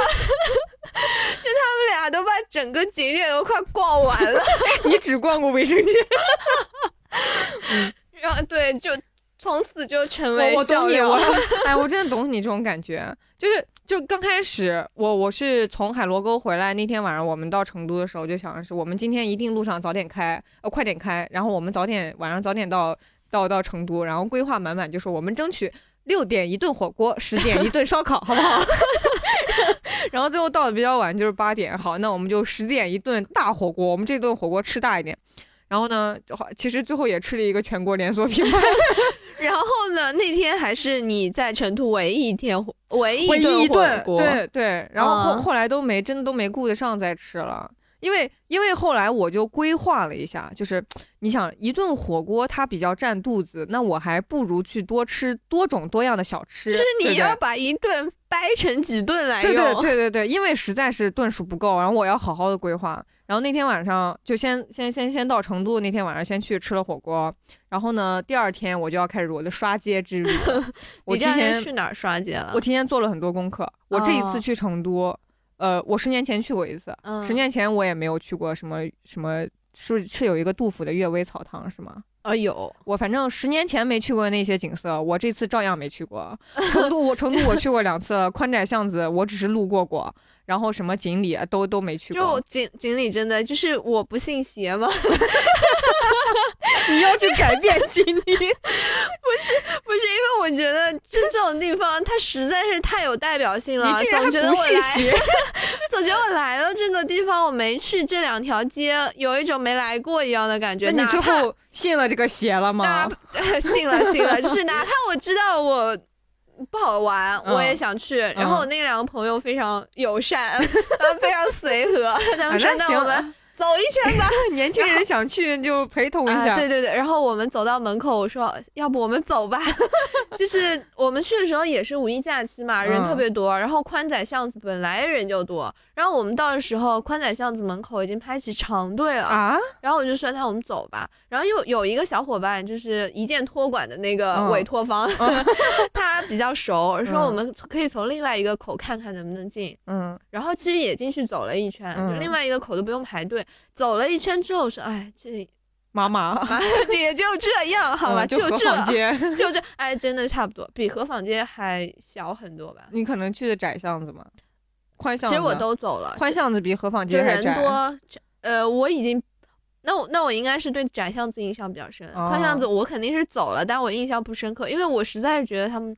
[SPEAKER 1] 俩都把整个景点都快逛完了。
[SPEAKER 2] 你只逛过卫生间。
[SPEAKER 1] 然后对，就从此就成为
[SPEAKER 2] 我我懂你，我 哎，我真的懂你这种感觉，就是就刚开始我我是从海螺沟回来那天晚上，我们到成都的时候就想的是，我们今天一定路上早点开，呃快点开，然后我们早点晚上早点到到到成都，然后规划满满，就说我们争取六点一顿火锅，十点一顿烧烤，好不好？然后最后到的比较晚，就是八点，好，那我们就十点一顿大火锅，我们这顿火锅吃大一点。然后呢，就好，其实最后也吃了一个全国连锁品牌，
[SPEAKER 1] 然后呢，那天还是你在成都唯一一天唯一
[SPEAKER 2] 一顿
[SPEAKER 1] 火
[SPEAKER 2] 顿，
[SPEAKER 1] 锅，
[SPEAKER 2] 对对，然后后、
[SPEAKER 1] 嗯
[SPEAKER 2] 后来都没真的都没顾得上再吃了，因为因为后来我就规划了一下，就是你想一顿火锅它比较占肚子，那我还不如去多吃多种多样的小吃，
[SPEAKER 1] 就是你要把一顿掰成几顿来
[SPEAKER 2] 对。对对对对，因为实在是顿数不够，然后我要好好的规划。然后那天晚上就先先先先到成都，那天晚上先去吃了火锅，然后呢，第二天我就要开始我的刷街之旅。我
[SPEAKER 1] 你
[SPEAKER 2] 提前
[SPEAKER 1] 去哪儿刷街了？
[SPEAKER 2] 我提前做了很多功课。我这一次
[SPEAKER 1] 哦
[SPEAKER 2] 去成都，呃，我十年前去过一次，
[SPEAKER 1] 嗯
[SPEAKER 2] 十年前我也没有去过什么什么，是是有一个杜甫的阅微草堂是吗？
[SPEAKER 1] 啊有，
[SPEAKER 2] 我反正十年前没去过那些景色，我这次照样没去过。成都我成都我去过两次了，宽窄巷子我只是路过过，然后什么锦鲤啊都都没去过就。
[SPEAKER 1] 锦锦鲤真的就是我不信邪吗，
[SPEAKER 2] 你要去改变锦里，
[SPEAKER 1] 不是不是因为我觉得就这种地方它实在是太有代表性了，
[SPEAKER 2] 你
[SPEAKER 1] 总觉得我来，总觉得我来了这个地方我没去这两条街，有一种没来过一样的感觉。
[SPEAKER 2] 那你最后信了这个邪了吗
[SPEAKER 1] 信了信了，就是哪怕我知道我不好玩，
[SPEAKER 2] 嗯
[SPEAKER 1] 我也想去。然后我那两个朋友非常友善，非常随和，他
[SPEAKER 2] 啊
[SPEAKER 1] 们说：“
[SPEAKER 2] 那行
[SPEAKER 1] 那我们走一圈吧。
[SPEAKER 2] 年轻人想去就陪同一
[SPEAKER 1] 啊”
[SPEAKER 2] 下。
[SPEAKER 1] 对对对，然后我们走到门口，我说：“要不我们走吧？” 就是我们去的时候也是五一假期嘛，人
[SPEAKER 2] 嗯
[SPEAKER 1] 特别多，然后宽窄巷子本来人就多，然后我们到的时候，宽窄巷子门口已经排起长队了。
[SPEAKER 2] 啊，
[SPEAKER 1] 然后我就说那我们走吧。然后又有一个小伙伴，就是一键托管的那个
[SPEAKER 2] 嗯
[SPEAKER 1] 委托方，他比较熟，说
[SPEAKER 2] 嗯
[SPEAKER 1] 我们可以从另外一个口看看能不能进。
[SPEAKER 2] 嗯，
[SPEAKER 1] 然后其实也进去走了一圈，另外一个口都不用排队。走了一圈之后说，哎，这
[SPEAKER 2] 妈妈，
[SPEAKER 1] 啊也就这样，好吧，
[SPEAKER 2] 嗯就河
[SPEAKER 1] 这，就这，哎，真的差不多，比河坊街还小很多吧。
[SPEAKER 2] 你可能去的窄巷子嘛，宽巷子。
[SPEAKER 1] 其实我都走了，
[SPEAKER 2] 宽巷子比河坊街还窄。
[SPEAKER 1] 多，呃，我已经，那我那我应该是对窄巷子印象比较深，
[SPEAKER 2] 哦
[SPEAKER 1] 宽巷子我肯定是走了，但我印象不深刻，因为我实在是觉得他们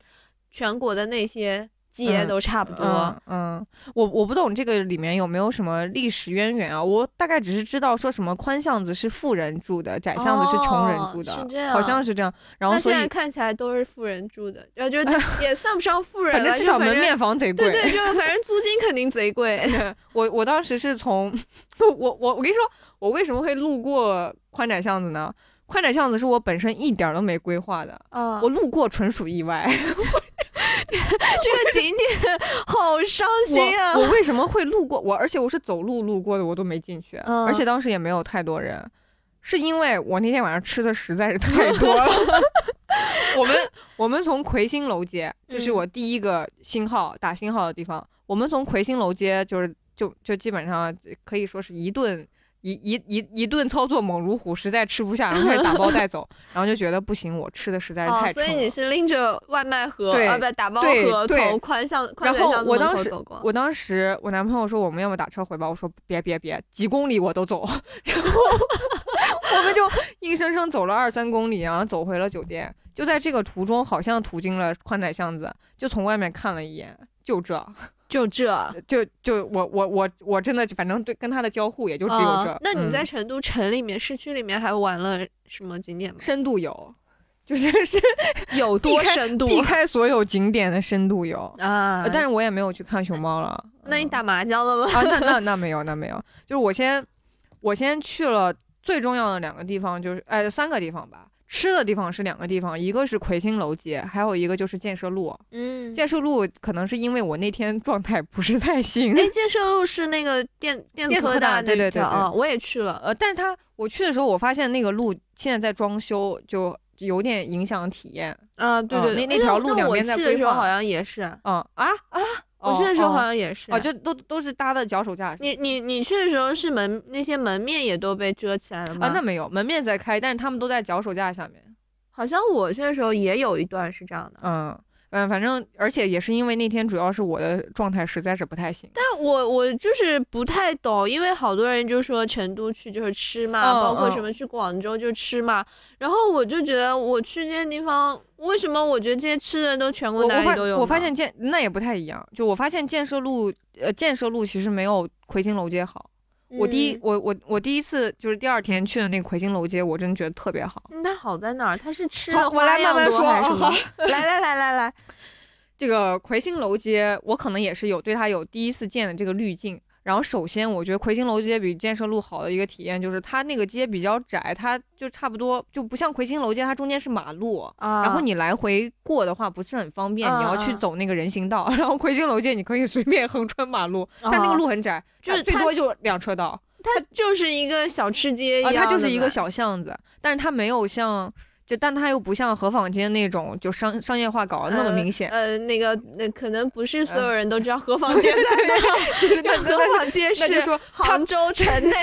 [SPEAKER 1] 全国的那些街
[SPEAKER 2] 嗯
[SPEAKER 1] 都差不多。
[SPEAKER 2] 嗯嗯，我我不懂这个里面有没有什么历史渊源啊？我大概只是知道说什么宽巷子是富人住的，窄巷子是穷人住的，
[SPEAKER 1] 哦是这样
[SPEAKER 2] 好像是这样。然后
[SPEAKER 1] 现在看起来都是富人住的，然后就 也算不上富人了，
[SPEAKER 2] 反正至少门面房贼贵。
[SPEAKER 1] 对对，就反正租金肯定贼贵。
[SPEAKER 2] 我我当时是从我我我跟你说，我为什么会路过宽窄巷子呢？宽窄巷子是我本身一点都没规划的，
[SPEAKER 1] 啊，
[SPEAKER 2] 我路过纯属意外。
[SPEAKER 1] 这个景点好伤心啊！
[SPEAKER 2] 我我为什么会路过我？而且我是走路路过的，我都没进去，
[SPEAKER 1] 嗯
[SPEAKER 2] 而且当时也没有太多人，是因为我那天晚上吃的实在是太多了。我们我们从魁星楼街，这是
[SPEAKER 1] 嗯
[SPEAKER 2] 我第一个星号打星号的地方。我们从魁星楼街就是就就基本上可以说是一顿。一一一一顿操作猛如虎，实在吃不下，然后开始打包带走，然后就觉得不行，我吃的实在是
[SPEAKER 1] 哦
[SPEAKER 2] 太，撑了。
[SPEAKER 1] 所以你是拎着外卖盒，
[SPEAKER 2] 对
[SPEAKER 1] 啊，不打包盒从宽巷宽
[SPEAKER 2] 然后
[SPEAKER 1] 窄巷子门
[SPEAKER 2] 我当时
[SPEAKER 1] 口走过。
[SPEAKER 2] 我当时我男朋友说我们要不打车回吧，我说别别别，几公里我都走，然后我们就硬生生走了二三公里，然后走回了酒店。就在这个途中，好像途经了宽窄巷子，就从外面看了一眼，就这，
[SPEAKER 1] 就这，
[SPEAKER 2] 就就我我我我真的反正对跟他的交互也就只有这。
[SPEAKER 1] 哦那你
[SPEAKER 2] 嗯
[SPEAKER 1] 在成都城里面、市区里面还玩了什么景点吗？
[SPEAKER 2] 深度游，就是 是
[SPEAKER 1] 有多深度
[SPEAKER 2] 避开所有景点的深度游。
[SPEAKER 1] 啊？
[SPEAKER 2] 呃但是我也没有去看熊猫了。嗯
[SPEAKER 1] 那你打麻将了吗？
[SPEAKER 2] 啊，那那那没有，那没有，就是我先我先去了最重要的两个地方，就是哎三个地方吧。吃的地方是两个地方，一个是魁星楼街，还有一个就是建设路。
[SPEAKER 1] 嗯，
[SPEAKER 2] 建设路可能是因为我那天状态不是太行，
[SPEAKER 1] 哎，建设路是那个电电
[SPEAKER 2] 电子科大对对对
[SPEAKER 1] 啊，我也去了。
[SPEAKER 2] 呃，但是他我去的时候，我发现那个路现在在装修，就有点影响体验。
[SPEAKER 1] 啊，对
[SPEAKER 2] 啊
[SPEAKER 1] 对，对
[SPEAKER 2] 那那条路两边在
[SPEAKER 1] 我去的
[SPEAKER 2] 规划
[SPEAKER 1] 时候好像也是，
[SPEAKER 2] 嗯啊啊！
[SPEAKER 1] 我去的时候
[SPEAKER 2] 哦
[SPEAKER 1] 好像也是。
[SPEAKER 2] 哦，就都都是搭的脚手架。
[SPEAKER 1] 你你你去的时候是门那些门面也都被遮起来了吗？
[SPEAKER 2] 啊，那没有门面在开，但是他们都在脚手架下面。
[SPEAKER 1] 好像我去的时候也有一段是这样的。
[SPEAKER 2] 嗯嗯，反正而且也是因为那天主要是我的状态实在是不太行。
[SPEAKER 1] 但我我就是不太懂，因为好多人就说成都去就是吃嘛，包括什么去广州就吃嘛，然后我就觉得我去这些地方，为什么我觉得这些吃的都全国哪里都有呢？
[SPEAKER 2] 我发现建那也不太一样，就我发现建设路呃建设路其实没有魁星楼街好。我第一
[SPEAKER 1] 嗯
[SPEAKER 2] 我我我第一次就是第二天去的那个魁星楼街，我真的觉得特别好。
[SPEAKER 1] 嗯它好在哪儿？它是 吃
[SPEAKER 2] 好
[SPEAKER 1] 的
[SPEAKER 2] 我来慢慢
[SPEAKER 1] 花样多
[SPEAKER 2] 说啊
[SPEAKER 1] 还是什么？来来来来来，
[SPEAKER 2] 这个魁星楼街，我可能也是有对它有第一次见的这个滤镜。然后首先，我觉得魁星楼街比建设路好的一个体验就是它那个街比较窄，它就差不多就不像魁星楼街，它中间是马路，
[SPEAKER 1] 啊，
[SPEAKER 2] 然后你来回过的话不是很方便，你要去走那个人行道。然后魁星楼街你可以随便横穿马路，但那个
[SPEAKER 1] 哦
[SPEAKER 2] 路很窄，
[SPEAKER 1] 就是
[SPEAKER 2] 最多就两车道。
[SPEAKER 1] 它就是一个小吃街一
[SPEAKER 2] 啊，
[SPEAKER 1] 样的
[SPEAKER 2] 它就是一个小巷子，但是它没有像，就但它又不像河坊街那种就商商业化搞得那么明显。
[SPEAKER 1] 呃，那个那可能不是所有人都知道河坊 街在哪
[SPEAKER 2] 那
[SPEAKER 1] 河坊街
[SPEAKER 2] 是
[SPEAKER 1] 杭州城 内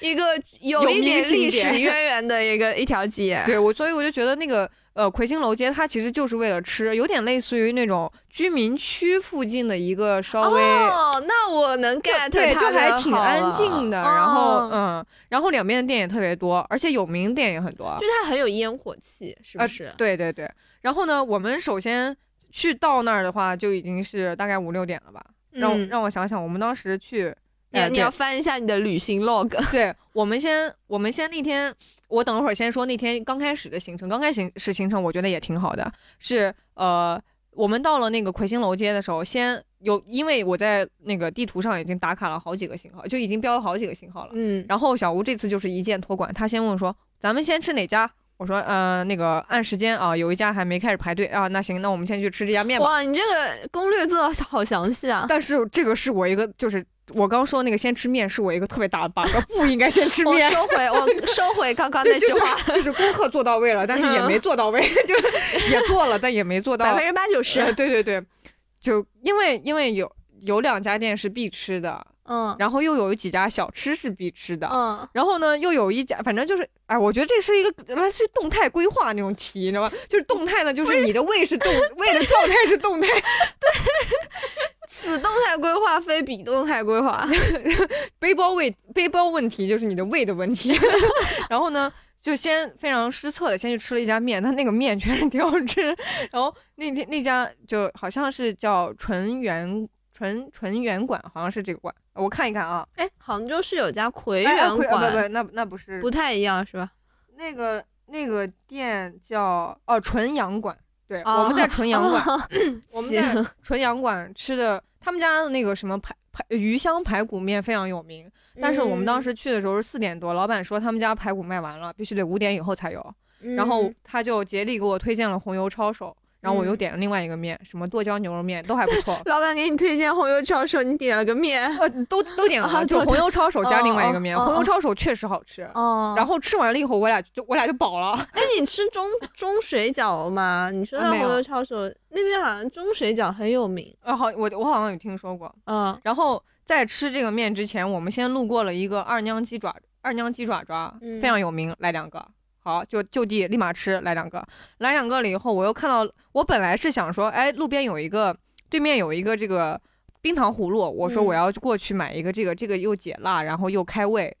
[SPEAKER 1] 一个有一点历史渊源的一个一条街。
[SPEAKER 2] 对我，所以我就觉得那个呃魁星楼街，它其实就是为了吃，有点类似于那种居民区附近的一个稍微。
[SPEAKER 1] 哦，那我能 get
[SPEAKER 2] 对，就还挺安静的，然后
[SPEAKER 1] 哦
[SPEAKER 2] 嗯，然后两边的店也特别多，而且有名店也很多。
[SPEAKER 1] 就它很有烟火气，是不
[SPEAKER 2] 啊
[SPEAKER 1] 是？
[SPEAKER 2] 对对对，然后呢，我们首先去到那儿的话，就已经是大概五六点了吧。让我
[SPEAKER 1] 嗯
[SPEAKER 2] 让我想想，我们当时去，
[SPEAKER 1] 你你要翻一下你的旅行 log。
[SPEAKER 2] 对，我们先，我们先那天，我等会儿先说那天刚开始的行程。刚开始是行程，我觉得也挺好的，是呃，我们到了那个魁星楼街的时候，先有，因为我在那个地图上已经打卡了好几个信号，就已经标了好几个信号了。
[SPEAKER 1] 嗯，
[SPEAKER 2] 然后小吴这次就是一键托管，他先问我说，咱们先吃哪家？我说，呃，那个按时间啊，有一家还没开始排队啊，那行，那我们先去吃这家面吧。
[SPEAKER 1] 哇，你这个攻略做的好详细啊！
[SPEAKER 2] 但是这个是我一个，就是我刚说那个先吃面，是我一个特别大的 bug，不应该先吃
[SPEAKER 1] 我
[SPEAKER 2] 面。
[SPEAKER 1] 收回，我 收回刚刚那句话，
[SPEAKER 2] 是就是 功课做到位了，但是也没做到位，就是也做了，但也没做到。
[SPEAKER 1] 百分之八九十
[SPEAKER 2] 呃。对对对，就因为因为有有两家店是必吃的，
[SPEAKER 1] 嗯
[SPEAKER 2] 然后又有几家小吃是必吃的，
[SPEAKER 1] 嗯，
[SPEAKER 2] 然后呢又有一家，反正就是，哎，我觉得这是一个来是动态规划那种题，你知道吗？就是动态呢，就是你的胃是动，胃的状态是动态，
[SPEAKER 1] 此动态规划非彼动态规划。
[SPEAKER 2] 背包问背包问题就是你的胃的问题。然后呢，就先非常失策的先去吃了一家面，他那个面确实挺好吃。然后那天那家就好像是叫纯元纯纯元馆，好像是这个馆，我看一看啊。
[SPEAKER 1] 哎，杭州是有家葵
[SPEAKER 2] 哎，
[SPEAKER 1] 园
[SPEAKER 2] 啊葵啊不
[SPEAKER 1] 馆，
[SPEAKER 2] 不，那那不是
[SPEAKER 1] 不太一样是吧？
[SPEAKER 2] 那个那个店叫哦纯阳馆。对，
[SPEAKER 1] 哦
[SPEAKER 2] 我们在纯阳馆，我们在 纯阳馆吃的，他们家的那个什么排排鱼香排骨面非常有名。但是我们当
[SPEAKER 1] 时，
[SPEAKER 2] 去的时候是四点多，老板说他们家排骨卖完了，必须得五点以后才有。然后
[SPEAKER 1] 嗯
[SPEAKER 2] 他就竭力给我推荐了红油抄手，然后我又
[SPEAKER 1] 嗯。
[SPEAKER 2] 点了另外一个面，什么剁椒牛肉面都还不错
[SPEAKER 1] 老板给你推荐红油抄手，你点了个面。
[SPEAKER 2] 呃，都都点了，就红油抄手加另外一个面，红油抄手确实好吃。
[SPEAKER 1] 哦，
[SPEAKER 2] 然后吃完了以后，我俩就我俩就饱了。
[SPEAKER 1] 哎，你吃中中水饺了吗？你说到红油抄手那边好像中水饺很有名。
[SPEAKER 2] 呃，好，我我好像有听说过。
[SPEAKER 1] 嗯
[SPEAKER 2] 然后在吃这个面之前，我们先路过了一个二娘鸡爪，二娘鸡爪爪
[SPEAKER 1] 嗯
[SPEAKER 2] 非常有名，来两个。好，就就地立马吃，来两个，来两个了以后，我又看到，我本来是想说，哎，路边有一个，对面有一个这个冰糖葫芦，我说
[SPEAKER 1] 嗯。
[SPEAKER 2] 我要过去买一个这个，这个又解辣，然后又开胃，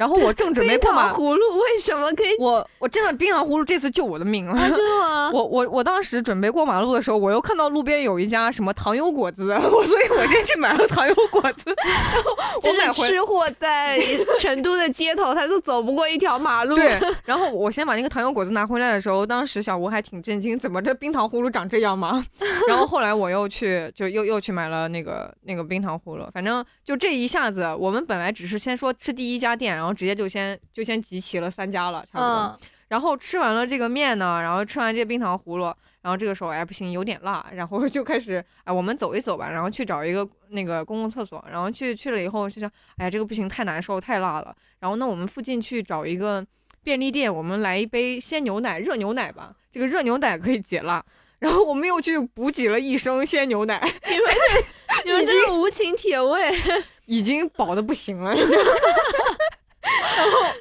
[SPEAKER 2] 然后我正准备 过马
[SPEAKER 1] 糖，葫芦为什么可以？
[SPEAKER 2] 我我真的冰糖葫芦这次救我的命了。
[SPEAKER 1] 啊，真的吗？
[SPEAKER 2] 我我我当时准备过马路的时候，我又看到路边有一家什么糖油果子，我所以我先去买了糖油果子，然后
[SPEAKER 1] 就
[SPEAKER 2] 我买回
[SPEAKER 1] 是吃货在成都的街头，他都走不过一条马路。
[SPEAKER 2] 对，然后我先把那个糖油果子拿回来的时候，当时小吴还挺震惊，怎么这冰糖葫芦长这样吗？然后后来我又去就又又去买了那个那个冰糖葫芦，反正就这一下子，我们本来只是先说吃第一家店，然后直接就先就先集齐了三家了，差不多。
[SPEAKER 1] 嗯，
[SPEAKER 2] 然后吃完了这个面呢，然后吃完这冰糖葫芦，然后这个时候哎不行，有点辣，然后 就开始哎我们走一走吧，然后去找一个那个公共厕所，然后去去了以后就想哎这个不行，太难受，太辣了。然后那我们附近去找一个便利店，我们来一杯鲜牛奶，热牛奶吧，这个热牛奶可以解辣。然后我们又去补给了一升鲜牛奶，
[SPEAKER 1] 你们这 你们这是无情铁胃，
[SPEAKER 2] 已经饱的不行了。然后，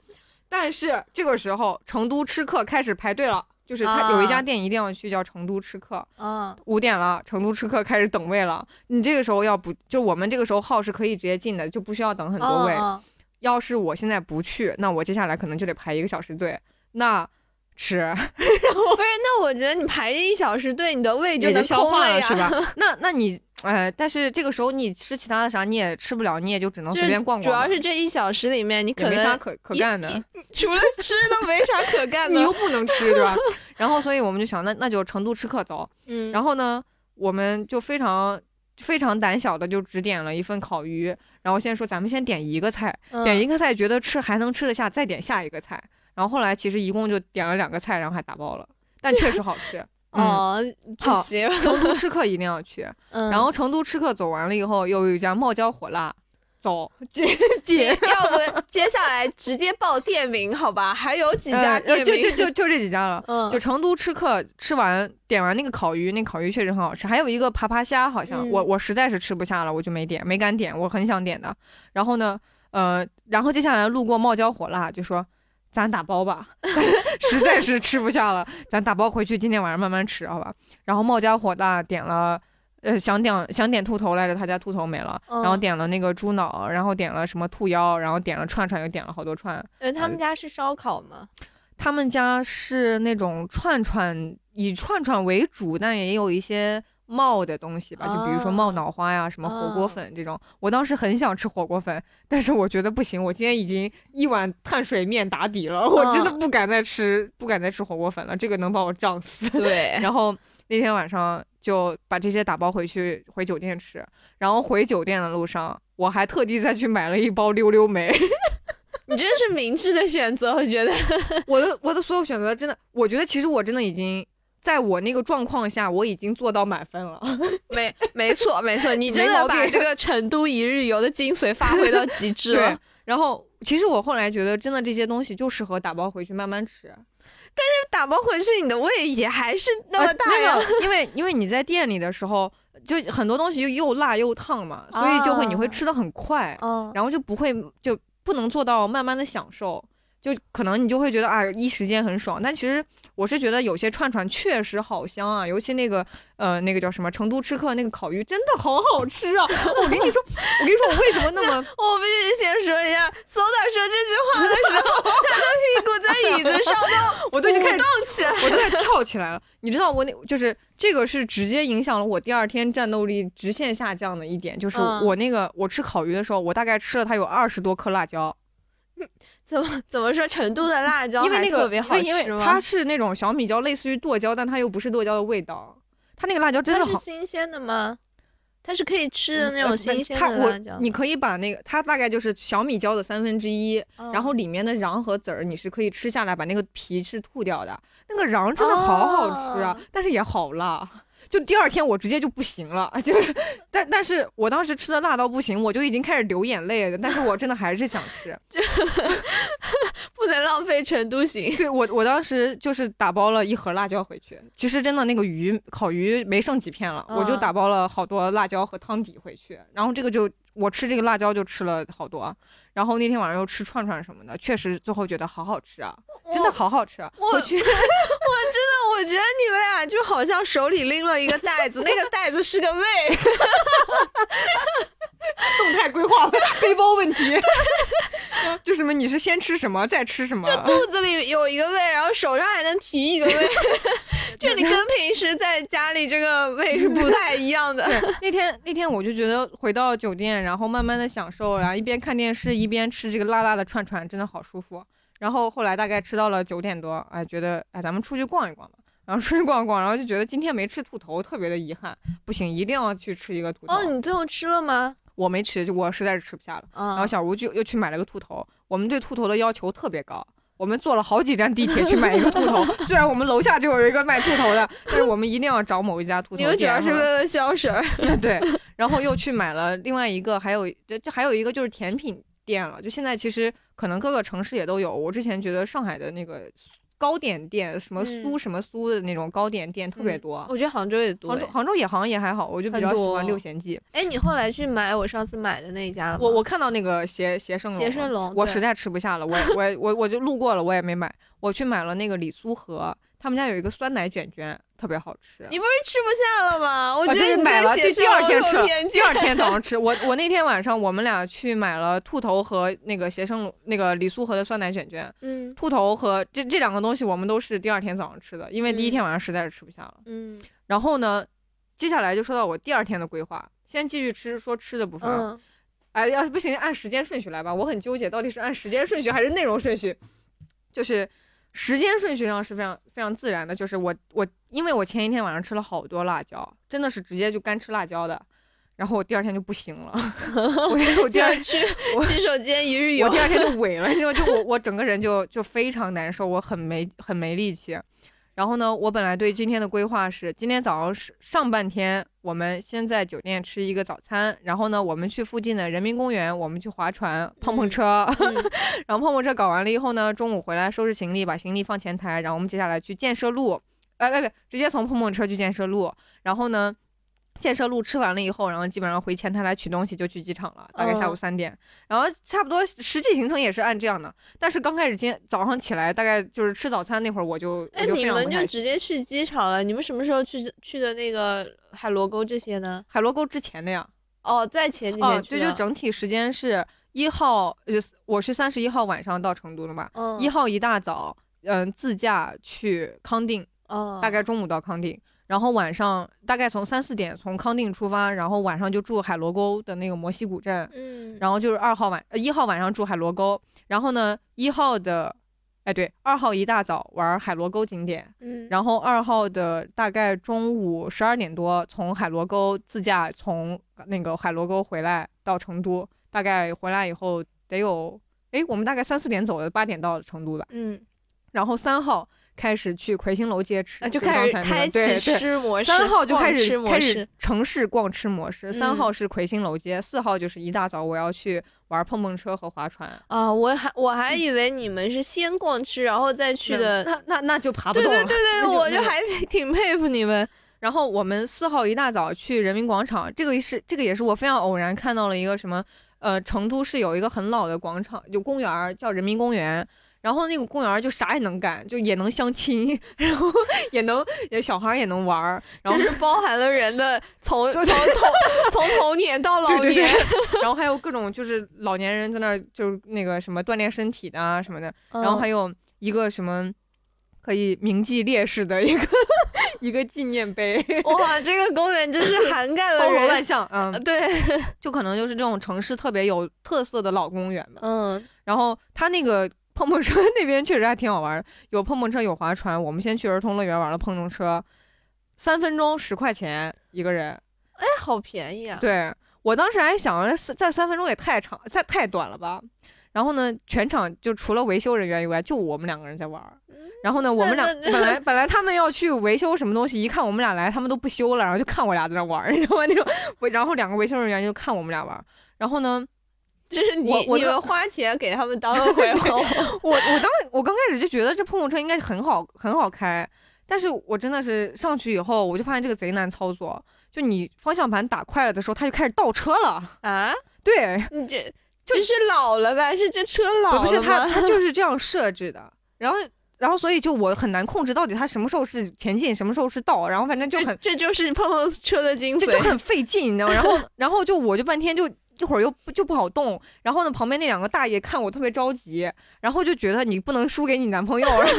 [SPEAKER 2] 但是这个时候成都吃客开始排队了，就是他有一家店一定要去，叫成都吃客。
[SPEAKER 1] 嗯，
[SPEAKER 2] 五点了，成都吃客开始等位了。你这个时候要不就我们这个时候号是可以直接进的，就不需要等很多位。要是我现在不去，那我接下来可能就得排一个小时队。那吃，然 后不
[SPEAKER 1] 是，那我觉得你排这一小时队，你的胃
[SPEAKER 2] 就
[SPEAKER 1] 能
[SPEAKER 2] 消化了，是吧？那那你，哎，但是这个时候你吃其他的啥你也吃不了，你也就只能随便逛逛。
[SPEAKER 1] 主要是这一小时里面你可能
[SPEAKER 2] 没啥可可干的，
[SPEAKER 1] 除了吃都没啥可 干的。
[SPEAKER 2] 你又不能吃，对吧？然后所以我们就想，那那就成都吃客走。
[SPEAKER 1] 嗯。
[SPEAKER 2] 然后呢，我们就非常非常胆小的就只点了一份烤鱼。然后先说，咱们先点一个菜，点一个菜觉得吃还能吃得下，再点下一个菜。然后后来其实一共就点了两个菜，然后还打包了，但确实好吃。
[SPEAKER 1] 哦，
[SPEAKER 2] 好，
[SPEAKER 1] 行，
[SPEAKER 2] 成都 吃客一定要去。然后成都吃客走完了以后，又有一家冒椒火辣，走姐姐，
[SPEAKER 1] 要不接下来直接报店名好吧？还有几家店名，
[SPEAKER 2] 就就就就这几家了。嗯，就成都吃客吃完点完那个烤鱼，那烤鱼确实很好吃。还有一个爬爬虾，好像我我实在是吃不下了，我就没点，没敢点，我很想点的。然后呢，呃，然后接下来路过冒椒火辣，就说。咱打包吧，实在是吃不下了，咱打包回去，今天晚上慢慢吃，好吧？然后冒家火大点了，呃，想点想点兔头来着，他家兔头没了，然后点了那个猪脑，然后点了什么兔腰，然后点了串串，又点了好多串。
[SPEAKER 1] 呃，他们家是烧烤吗？
[SPEAKER 2] 他们家是那种串串，以串串为主，但也有一些。冒的东西吧，就比如说冒脑花呀，什么火锅粉这种。我当时很想吃火锅粉，但是我觉得不行，我今天已经一碗碳水面打底了，我真的不敢再吃，不敢再吃火锅粉了，这个能把我胀死。
[SPEAKER 1] 对。
[SPEAKER 2] 然后那天晚上就把这些打包回去回酒店吃，然后回酒店的路上，我还特地再去买了一包溜溜梅。
[SPEAKER 1] 你真是明智的选择，我觉得。
[SPEAKER 2] 我的我的所有选择真的，我觉得其实我真的已经。在我那个状况下，我已经做到满分了。
[SPEAKER 1] 没，没错，没错，你真的把这个成都一日游的精髓发挥到极致了。
[SPEAKER 2] 然后，其实我后来觉得，真的这些东西就适合打包回去慢慢吃。
[SPEAKER 1] 但是打包回去，你的胃也还是那么大呀。
[SPEAKER 2] 因为，因为你在店里的时候，就很多东西又又辣又烫嘛，所以就会你会吃的很快，然后就不会就不能做到慢慢的享受。就可能你就会觉得啊，一时间很爽，但其实我是觉得有些串串确实好香啊，尤其那个呃那个叫什么成都吃客那个烤鱼真的好好吃啊！我跟你说，我跟你说我为什么那么
[SPEAKER 1] 我必须先说一下，搜达说这句话的时候，他的屁股在椅子上都
[SPEAKER 2] 我都已经开始
[SPEAKER 1] 动起来，
[SPEAKER 2] 我都在跳起来了。你知道我那就是这个是直接影响了我第二天战斗力直线下降的一点，就是我那个我吃烤鱼的时候，我大概吃了它有二十多颗辣椒。
[SPEAKER 1] 怎么怎么说？成都的辣椒
[SPEAKER 2] 因为那个
[SPEAKER 1] 特别好吃
[SPEAKER 2] 吗？它是那种小米椒，类似于剁椒，但它又不是剁椒的味道。它那个辣椒真的好。
[SPEAKER 1] 它是新鲜的吗？它是可以吃的那种新鲜的辣椒。
[SPEAKER 2] 你可以把那个，它大概就是小米椒的三分之一，然后里面的瓤和籽儿你是可以吃下来，把那个皮是吐掉的。那个瓤真的好好吃啊，但是也好辣。就第二天我直接就不行了，就是，但但是我当时吃的辣到不行，我就已经开始流眼泪了。但是我真的还是想吃，
[SPEAKER 1] 不能浪费成都行。
[SPEAKER 2] 对我，我当时就是打包了一盒辣椒回去。其实真的那个鱼烤鱼没剩几片了，我就打包了好多辣椒和汤底回去。然后这个就我吃这个辣椒就吃了好多。然后那天晚上又吃串串什么的，确实最后觉得好好吃啊，真的好好吃。
[SPEAKER 1] 我觉得，我真的，我觉得你们俩就好像手里拎了一个袋子，那个袋子是个胃，
[SPEAKER 2] 动态规划 背包问题。就什么？你是先吃什么再吃什么？
[SPEAKER 1] 就肚子里有一个胃，然后手上还能提一个胃，就你跟平时在家里这个胃是不太一样的。
[SPEAKER 2] 那天那天我就觉得回到酒店，然后慢慢的享受，然后一边看电视一。边吃这个辣辣的串串，真的好舒服。然后后来大概吃到了九点多，哎，觉得哎，咱们出去逛一逛吧。然后出去逛逛，然后就觉得今天没吃兔头，特别的遗憾。不行，一定要去吃一个兔头。哦，
[SPEAKER 1] 你最后吃了吗？
[SPEAKER 2] 我没吃，就我实在是吃不下了。然后小吴就又去买了个兔头。我们对兔头的要求特别高，我们坐了好几站地铁去买一个兔头。虽然我们楼下就有一个卖兔头的，但是我们一定要找某一家兔头店。
[SPEAKER 1] 你们主要是为了消食儿。
[SPEAKER 2] 对，然后又去买了另外一个，还有这这还有一个就是甜品店了。就现在其实可能各个城市也都有。我之前觉得上海的那个。糕点店什么酥什么酥的那种糕点店特别多，
[SPEAKER 1] 我觉得杭州也多。
[SPEAKER 2] 杭州杭州也好像也还好，我就比较喜欢六贤记。
[SPEAKER 1] 哎，你后来去买我上次买的那一家了
[SPEAKER 2] 我我看到那个协协盛龙，
[SPEAKER 1] 协盛龙，
[SPEAKER 2] 我实在吃不下了，我我我我就路过了，我也没买。我去买了那个李苏和，他们家有一个酸奶卷卷。特别好吃，
[SPEAKER 1] 你不是吃不下了吗？我觉得
[SPEAKER 2] 你买了，就第二天吃，第二天早上
[SPEAKER 1] 吃。
[SPEAKER 2] 我我那天晚上我们俩去买了兔头和那个携生那个李苏和的酸奶卷卷。
[SPEAKER 1] 嗯，
[SPEAKER 2] 兔头和这这两个东西我们都是第二天早上吃的，因为第一天晚上实在是吃不下了。
[SPEAKER 1] 嗯，
[SPEAKER 2] 然后呢，接下来就说到我第二天的规划，先继续吃说吃的部分。
[SPEAKER 1] 嗯，
[SPEAKER 2] 哎，要不行按时间顺序来吧，我很纠结到底是按时间顺序还是内容顺序，就是。时间顺序上是非常非常自然的，就是我我因为我前一天晚上吃了好多辣椒，真的是直接就干吃辣椒的，然后我第二天就不行了，我 我第二
[SPEAKER 1] 去洗手间一日游，
[SPEAKER 2] 我第二天就。萎了，你知道就我我整个人就就非常难受，我很没很没力气。然后呢，我本来对今天的规划是，今天早上是上半天，我们先在酒店吃一个早餐，然后呢，我们去附近的人民公园，我们去划船、碰碰车，然后碰碰车搞完了以后呢，中午回来收拾行李，把行李放前台，然后我们接下来去建设路，哎，不不，直接从碰碰车去建设路，然后呢。建设路吃完了以后，然后基本上回前台来取东西就去机场了，大概下午三点。然后差不多实际行程也是按这样的。但是刚开始今天早上起来，大概就是吃早餐那会儿，我就哎，
[SPEAKER 1] 你们就直接去机场了？你们什么时候去去的那个海螺沟这些呢？
[SPEAKER 2] 海螺沟之前的呀。
[SPEAKER 1] 哦，在前几天
[SPEAKER 2] 去对，就整体时间是一号，就我是三十一号晚上到成都的嘛。
[SPEAKER 1] 嗯。
[SPEAKER 2] 一号一大早，嗯，自驾去康定。
[SPEAKER 1] 哦。
[SPEAKER 2] 大概中午到康定。然后晚上大概从三四点从康定出发，然后晚上就住海螺沟的那个摩西古镇，
[SPEAKER 1] 嗯，
[SPEAKER 2] 然后就是二号晚呃一号晚上住海螺沟，然后呢一号的，哎对，二号一大早玩海螺沟景点，
[SPEAKER 1] 嗯，
[SPEAKER 2] 然后二号的大概中午十二点多从海螺沟自驾从那个海螺沟回来到成都，大概回来以后得有，哎我们大概三四点走的，八点到成都吧，
[SPEAKER 1] 嗯，
[SPEAKER 2] 然后三号。开始去魁星楼街吃，
[SPEAKER 1] 就开始开启吃模式。
[SPEAKER 2] 三号就开始
[SPEAKER 1] 开
[SPEAKER 2] 始城市逛吃模式。三号是魁星楼街，四号就是一大早我要去玩碰碰车和划船。
[SPEAKER 1] 啊，我还我还以为你们是先逛吃，然后再去的。
[SPEAKER 2] 那那那就爬不动
[SPEAKER 1] 了。对对对对，我就还挺佩服你们。
[SPEAKER 2] 然后我们四号一大早去人民广场，这个是这个也是我非常偶然看到了一个什么，呃，成都是有一个很老的广场，就公园叫人民公园。然后那个公园就啥也能干，就也能相亲，然后也能也小孩也能玩儿，然后
[SPEAKER 1] 是包含了人的 从从童从童年到老年，
[SPEAKER 2] 然后还有各种就是老年人在那儿就是那个什么锻炼身体的啊什么的，然后还有一个什么可以铭记烈士的一个一个纪念碑。
[SPEAKER 1] 哇，这个公园真是涵盖了
[SPEAKER 2] 包罗万象，嗯，
[SPEAKER 1] 对，
[SPEAKER 2] 就可能就是这种城市特别有特色的老公园嘛，
[SPEAKER 1] 嗯，
[SPEAKER 2] 然后它那个。碰碰车那边确实还挺好玩，有碰碰车，有划船。我们先去儿童乐园玩了碰碰车，三分钟十块钱一个人，
[SPEAKER 1] 哎，好便宜啊！
[SPEAKER 2] 对我当时还想着，这三分钟也太长，太太短了吧。然后呢，全场就除了维修人员以外，就我们两个人在玩。然后呢，我们俩本来 本来他们要去维修什么东西，一看我们俩来，他们都不修了，然后就看我俩在那玩，你知道吗？那种，然后两个维修人员就看我们俩玩。然后呢？
[SPEAKER 1] 就是你，你们花钱给他们当了回头。
[SPEAKER 2] 我我当我刚开始就觉得这碰碰车应该很好很好开，但是我真的是上去以后，我就发现这个贼难操作。就你方向盘打快了的时候，它就开始倒车了
[SPEAKER 1] 啊！
[SPEAKER 2] 对，
[SPEAKER 1] 你这就是老了呗？是这车老了
[SPEAKER 2] 不是它，它就 是这样设置的。然后，然后所以就我很难控制到底它什么时候是前进，什么时候是倒。然后反正就很，
[SPEAKER 1] 这就是碰碰车的精髓，
[SPEAKER 2] 就很费劲，你知道吗？然后，然后就我就半天就。一会儿又就不好动，然后呢，旁边那两个大爷看我特别着急，然后就觉得你不能输给你男朋友，然后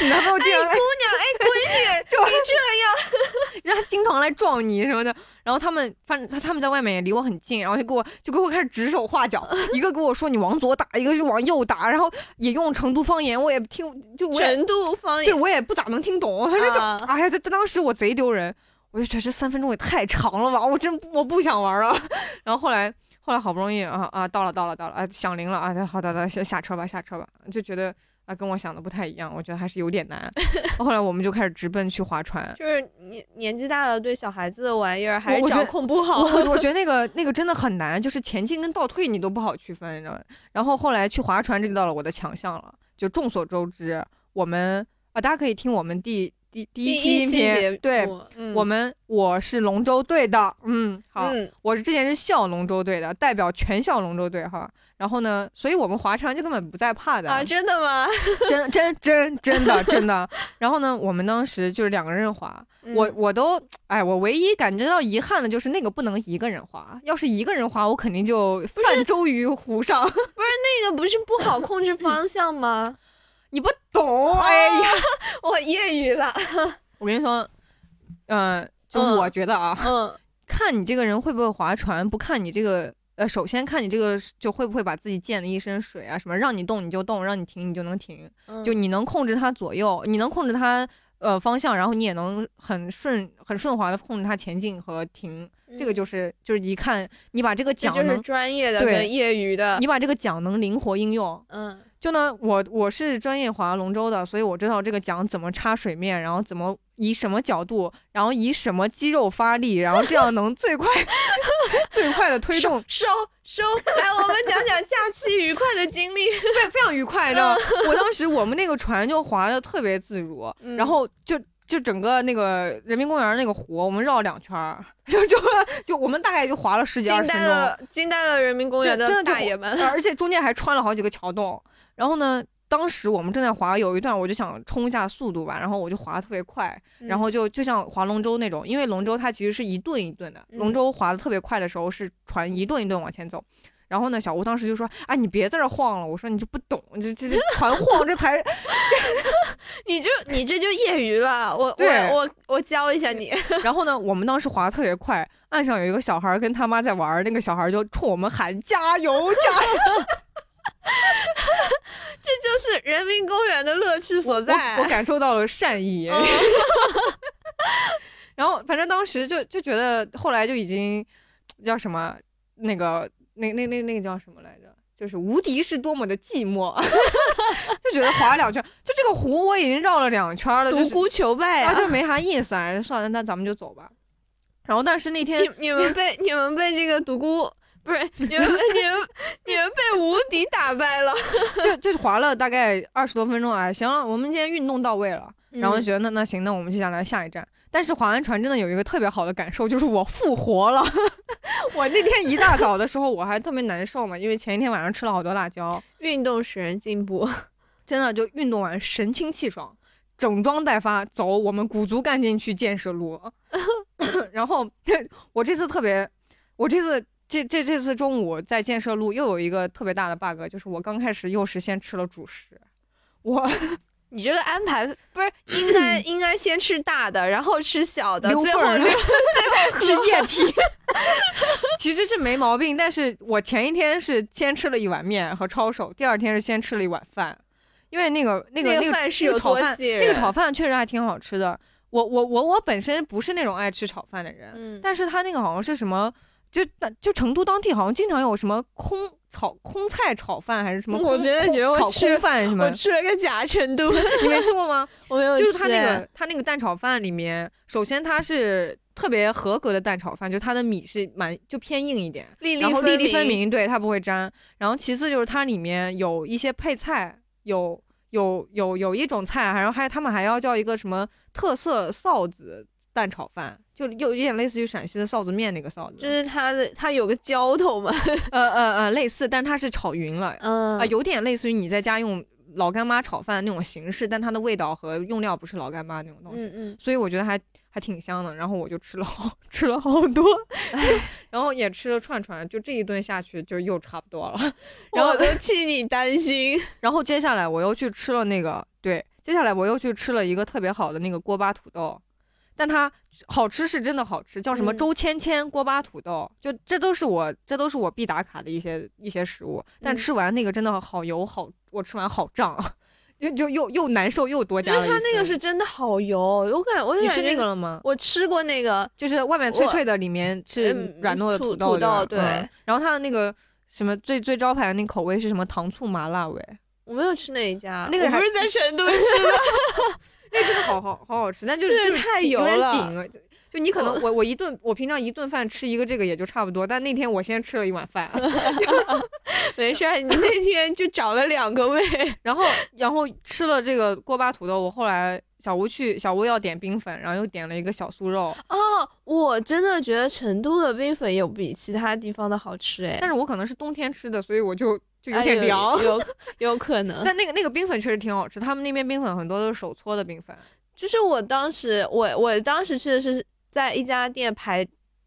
[SPEAKER 2] 你 男朋友这样，
[SPEAKER 1] 哎姑娘，哎闺女，就这样，
[SPEAKER 2] 然后他经常来撞你什么的，然后他们反正他他们在外面也离我很近，然后就给我就给我开始指手画脚，一个跟我说你往左打，一个就往右打，然后也用成都方言，我也听就
[SPEAKER 1] 成都方言，
[SPEAKER 2] 对我也不咋能听懂，反正就哎呀，在当时我贼丢人，我就觉得这三分钟也太长了吧，我真我不想玩了，然后后来。后来好不容易啊啊到了到了到了啊响铃了啊好的的下下车吧下车吧就觉得啊，跟我想的不太一样，我觉得还是有点难。后来我们就开始直奔去划船。
[SPEAKER 1] 就是年年纪大了，对小孩子的玩意儿还掌控不好。
[SPEAKER 2] 我我 我觉得那个那个真的很难，就是前进跟倒退你都不好区分，你知道吗？然后后来去划船，这就到了我的强项了。就众所周知，我们啊，大家可以听我们第第第
[SPEAKER 1] 第
[SPEAKER 2] 一期音
[SPEAKER 1] 期节
[SPEAKER 2] 频，对，
[SPEAKER 1] 嗯
[SPEAKER 2] 我们我是龙舟队的，嗯，好，
[SPEAKER 1] 嗯
[SPEAKER 2] 我是之前是校龙舟队的，代表全校龙舟队哈。然后呢，所以我们划船就根本不在怕的
[SPEAKER 1] 啊，真的吗？
[SPEAKER 2] 真真真真的真的。然后呢，我们当时就是两个人划，我
[SPEAKER 1] 嗯
[SPEAKER 2] 我都哎，我唯一感觉到遗憾的就是那个不能一个人划，要是一个人划，我肯定就泛舟于湖上。
[SPEAKER 1] 不是那个不是不好控制方向吗？
[SPEAKER 2] 你不懂，哎呀，
[SPEAKER 1] 我业余了。
[SPEAKER 2] 我跟你说，嗯、就
[SPEAKER 1] 嗯。
[SPEAKER 2] 我觉得啊，
[SPEAKER 1] 嗯。
[SPEAKER 2] 看你这个人会不会划船，不看你这个。呃，首先看你这个就会不会把自己溅的一身水啊，什么让你动你就动，让你停你就能停，
[SPEAKER 1] 嗯。
[SPEAKER 2] 就你能控制它左右，你能控制它呃方向，然后你也能很顺很顺滑的控制它前进和停，这个就是就是一看你把这个
[SPEAKER 1] 嗯这就是专业的
[SPEAKER 2] 对
[SPEAKER 1] 跟业余的。
[SPEAKER 2] 你把这个桨能灵活应用。
[SPEAKER 1] 嗯
[SPEAKER 2] 就呢，我我是专业划龙舟的，所以我知道这个桨怎么插水面，然后怎么以什么角度，然后以什么肌肉发力，然后这样能最快 最快的推动，
[SPEAKER 1] 收收，来，我们讲讲假期愉快的经历。
[SPEAKER 2] 非非常愉快，你知道吗？我当时我们那个船就划的特别自如，
[SPEAKER 1] 嗯
[SPEAKER 2] 然后就就整个那个人民公园那个湖，我们绕两圈儿，就就就我们大概就划了十几二十分钟，
[SPEAKER 1] 呆了，惊呆了人民公园
[SPEAKER 2] 的就
[SPEAKER 1] 大爷们。
[SPEAKER 2] 呃而且中间还穿了好几个桥洞。然后呢，当时我们正在划，有一段我就想冲一下速度吧，然后我就划的特别快，
[SPEAKER 1] 嗯
[SPEAKER 2] 然后就就像划龙舟那种，因为龙舟它其实是一顿一顿的，
[SPEAKER 1] 嗯
[SPEAKER 2] 龙舟划的特别快的时候是船一顿一顿往前走。然后呢，小吴当时就说：“啊，你别在这晃了。”我说：“你就不懂，这这这团晃，这才
[SPEAKER 1] 你就你这就业余了，我
[SPEAKER 2] 对
[SPEAKER 1] 我我我教一下你。
[SPEAKER 2] 然后呢，我们当时滑的特别快，岸上有一个小孩跟他妈在玩，那个小孩就冲我们喊加油加油！
[SPEAKER 1] 这就是人民公园的乐趣所在。
[SPEAKER 2] 我我感受到了善意。
[SPEAKER 1] 嗯
[SPEAKER 2] 然后反正当时就就觉得，后来就已经叫什么那个那那那那个叫什么来着？就是无敌是多么的寂寞，就觉得划两圈，就这个湖我已经绕了两圈了，
[SPEAKER 1] 独孤求败啊！
[SPEAKER 2] 啊就没啥意思啊，算了，那咱们就走吧。然后但是那天
[SPEAKER 1] 你你们被你们被这个独孤不是你们你们你们被无敌打败了。
[SPEAKER 2] 就就划了大概二十多分钟啊，行了，我们今天运动到位了，然后觉得那那行，那我们接下来下一站。但是划完船真的有一个特别好的感受，就是我复活了。我那天一大早的时候我还特别难受嘛，因为前一天晚上吃了好多辣椒，
[SPEAKER 1] 运动使人进步。
[SPEAKER 2] 真的就运动完神清气爽，整装待发，走，我们鼓足干劲去建设路。然后我这次特别，我这次这这这次中午在建设路又有一个特别大的 bug，就是我刚开始又是先吃了主食，我
[SPEAKER 1] 你这个安排不是应该 应该先吃大的，然后吃小的，最后
[SPEAKER 2] 溜缝儿
[SPEAKER 1] 溜
[SPEAKER 2] 是液体，其实是没毛病。但是我前一天是先吃了一碗面和抄手，第二天是先吃了一碗饭，因为那个那个
[SPEAKER 1] 那个是
[SPEAKER 2] 炒饭，那个炒饭确实还挺好吃的。我我我我本身不是那种爱吃炒饭的人，
[SPEAKER 1] 嗯，
[SPEAKER 2] 但是他那个好像是什么，就就成都当地好像经常有什么空炒空菜炒饭还是什么空，
[SPEAKER 1] 我觉得觉得我
[SPEAKER 2] 炒
[SPEAKER 1] 吃
[SPEAKER 2] 空饭什么
[SPEAKER 1] 我，吃了个假成都，
[SPEAKER 2] 你没吃过吗？
[SPEAKER 1] 我没有
[SPEAKER 2] 就是他那个他那个蛋炒饭里面，首先它是特别合格的蛋炒饭，就它的米是蛮就偏硬一点，
[SPEAKER 1] 粒粒
[SPEAKER 2] 然后粒粒分
[SPEAKER 1] 明。
[SPEAKER 2] 明，对它不会粘。然后其次就是它里面有一些配菜，有有有有一种菜，然后还他们还要叫一个什么特色臊子蛋炒饭，就又有点类似于陕西的臊子面那个臊子，
[SPEAKER 1] 就是它的，它有个浇头嘛，
[SPEAKER 2] 呃呃呃类似，但它是炒匀了，
[SPEAKER 1] 嗯
[SPEAKER 2] 啊、有点类似于你在家用老干妈炒饭那种形式，但它的味道和用料不是老干妈那种东西。
[SPEAKER 1] 嗯嗯，
[SPEAKER 2] 所以我觉得还还挺香的。然后我就吃了好 吃了好多，然后也吃了串串，就这一顿下去就又差不多了。然后
[SPEAKER 1] 我都替你担心。
[SPEAKER 2] 然后接下来我又去吃了那个，对，接下来我又去吃了一个特别好的那个锅巴土豆，但它好吃是真的好吃，叫什么
[SPEAKER 1] 嗯
[SPEAKER 2] 周芊芊锅巴土豆，就这都是我这都是我必打卡的一些一些食物。但
[SPEAKER 1] 嗯
[SPEAKER 2] 吃完那个真的好油好，我吃完好胀。就就又又难受又多
[SPEAKER 1] 就
[SPEAKER 2] 加了一份。
[SPEAKER 1] 是它那个是真的好油，我感我就
[SPEAKER 2] 你吃那个了吗？
[SPEAKER 1] 我吃过那个，
[SPEAKER 2] 就是外面脆脆的，里面是
[SPEAKER 1] 嗯
[SPEAKER 2] 软糯的
[SPEAKER 1] 土
[SPEAKER 2] 豆，
[SPEAKER 1] 土豆
[SPEAKER 2] 对嗯然后它的那个什么最最招牌的那口味是什么糖醋麻辣味，
[SPEAKER 1] 我没有吃那一家，
[SPEAKER 2] 那个
[SPEAKER 1] 不是在成都吃的，
[SPEAKER 2] 那真的好好好好吃，但就是就是
[SPEAKER 1] 太油了。
[SPEAKER 2] 就就你可能我我一顿我平常一顿饭吃一个这个也就差不多，但那天我先吃了一碗饭，
[SPEAKER 1] 没事儿，你那天就找了两个胃。
[SPEAKER 2] 然后然后吃了这个锅巴土豆，我后来小吴去小吴要点冰粉，然后又点了一个小酥肉，
[SPEAKER 1] 哦，我真的觉得成都的冰粉有比其他地方的好吃哎，
[SPEAKER 2] 但是我可能是冬天吃的，所以我就就有
[SPEAKER 1] 哎
[SPEAKER 2] 点凉。
[SPEAKER 1] 有有可能。
[SPEAKER 2] 但那个那个冰粉确实挺好吃，他们那边冰粉很多都是手搓的冰粉。
[SPEAKER 1] 就是我当时，我我当时去的是在一家店排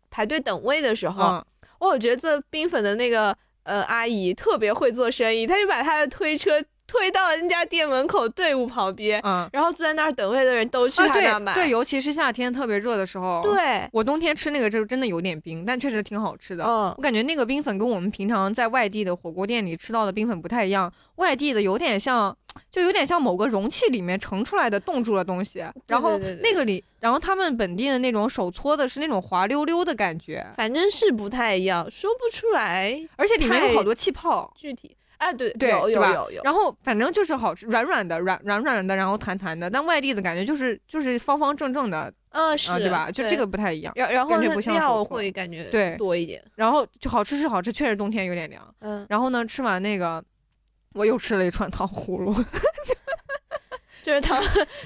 [SPEAKER 1] 排队等位的时候，
[SPEAKER 2] 嗯，
[SPEAKER 1] 我觉得做冰粉的那个呃阿姨特别会做生意，她就把她的推车推到人家店门口队伍旁边，
[SPEAKER 2] 嗯，
[SPEAKER 1] 然后坐在那儿等位的人都去他那儿买。
[SPEAKER 2] 对对，尤其是夏天特别热的时候。，
[SPEAKER 1] 对，
[SPEAKER 2] 我冬天吃那个就真的有点冰，但确实挺好吃的。
[SPEAKER 1] 嗯
[SPEAKER 2] 我感觉那个冰粉跟我们平常在外地的火锅店里吃到的冰粉不太一样，外地的有点像，就有点像某个容器里面盛出来的冻住了东西，然后那个里，然后他们本地的那种手搓的是那种滑溜溜的感觉，
[SPEAKER 1] 反正是不太一样，说不出来
[SPEAKER 2] 而且里面有好多气泡。
[SPEAKER 1] 具体。哎，对
[SPEAKER 2] 对
[SPEAKER 1] 有
[SPEAKER 2] 对吧
[SPEAKER 1] 有有有，
[SPEAKER 2] 然后反正就是好吃，软软的，软软软的，然后弹弹的。但外地的感觉就是就是方方正正的
[SPEAKER 1] 嗯是、
[SPEAKER 2] 啊，对吧？就这个。不太一样。
[SPEAKER 1] 然然后那
[SPEAKER 2] 感觉不像手
[SPEAKER 1] 料会感觉
[SPEAKER 2] 对
[SPEAKER 1] 多一点，
[SPEAKER 2] 然后就好吃是好吃，确实冬天有点凉。
[SPEAKER 1] 嗯，
[SPEAKER 2] 然后呢，吃完那个，我又吃了一串糖葫芦。
[SPEAKER 1] 就是糖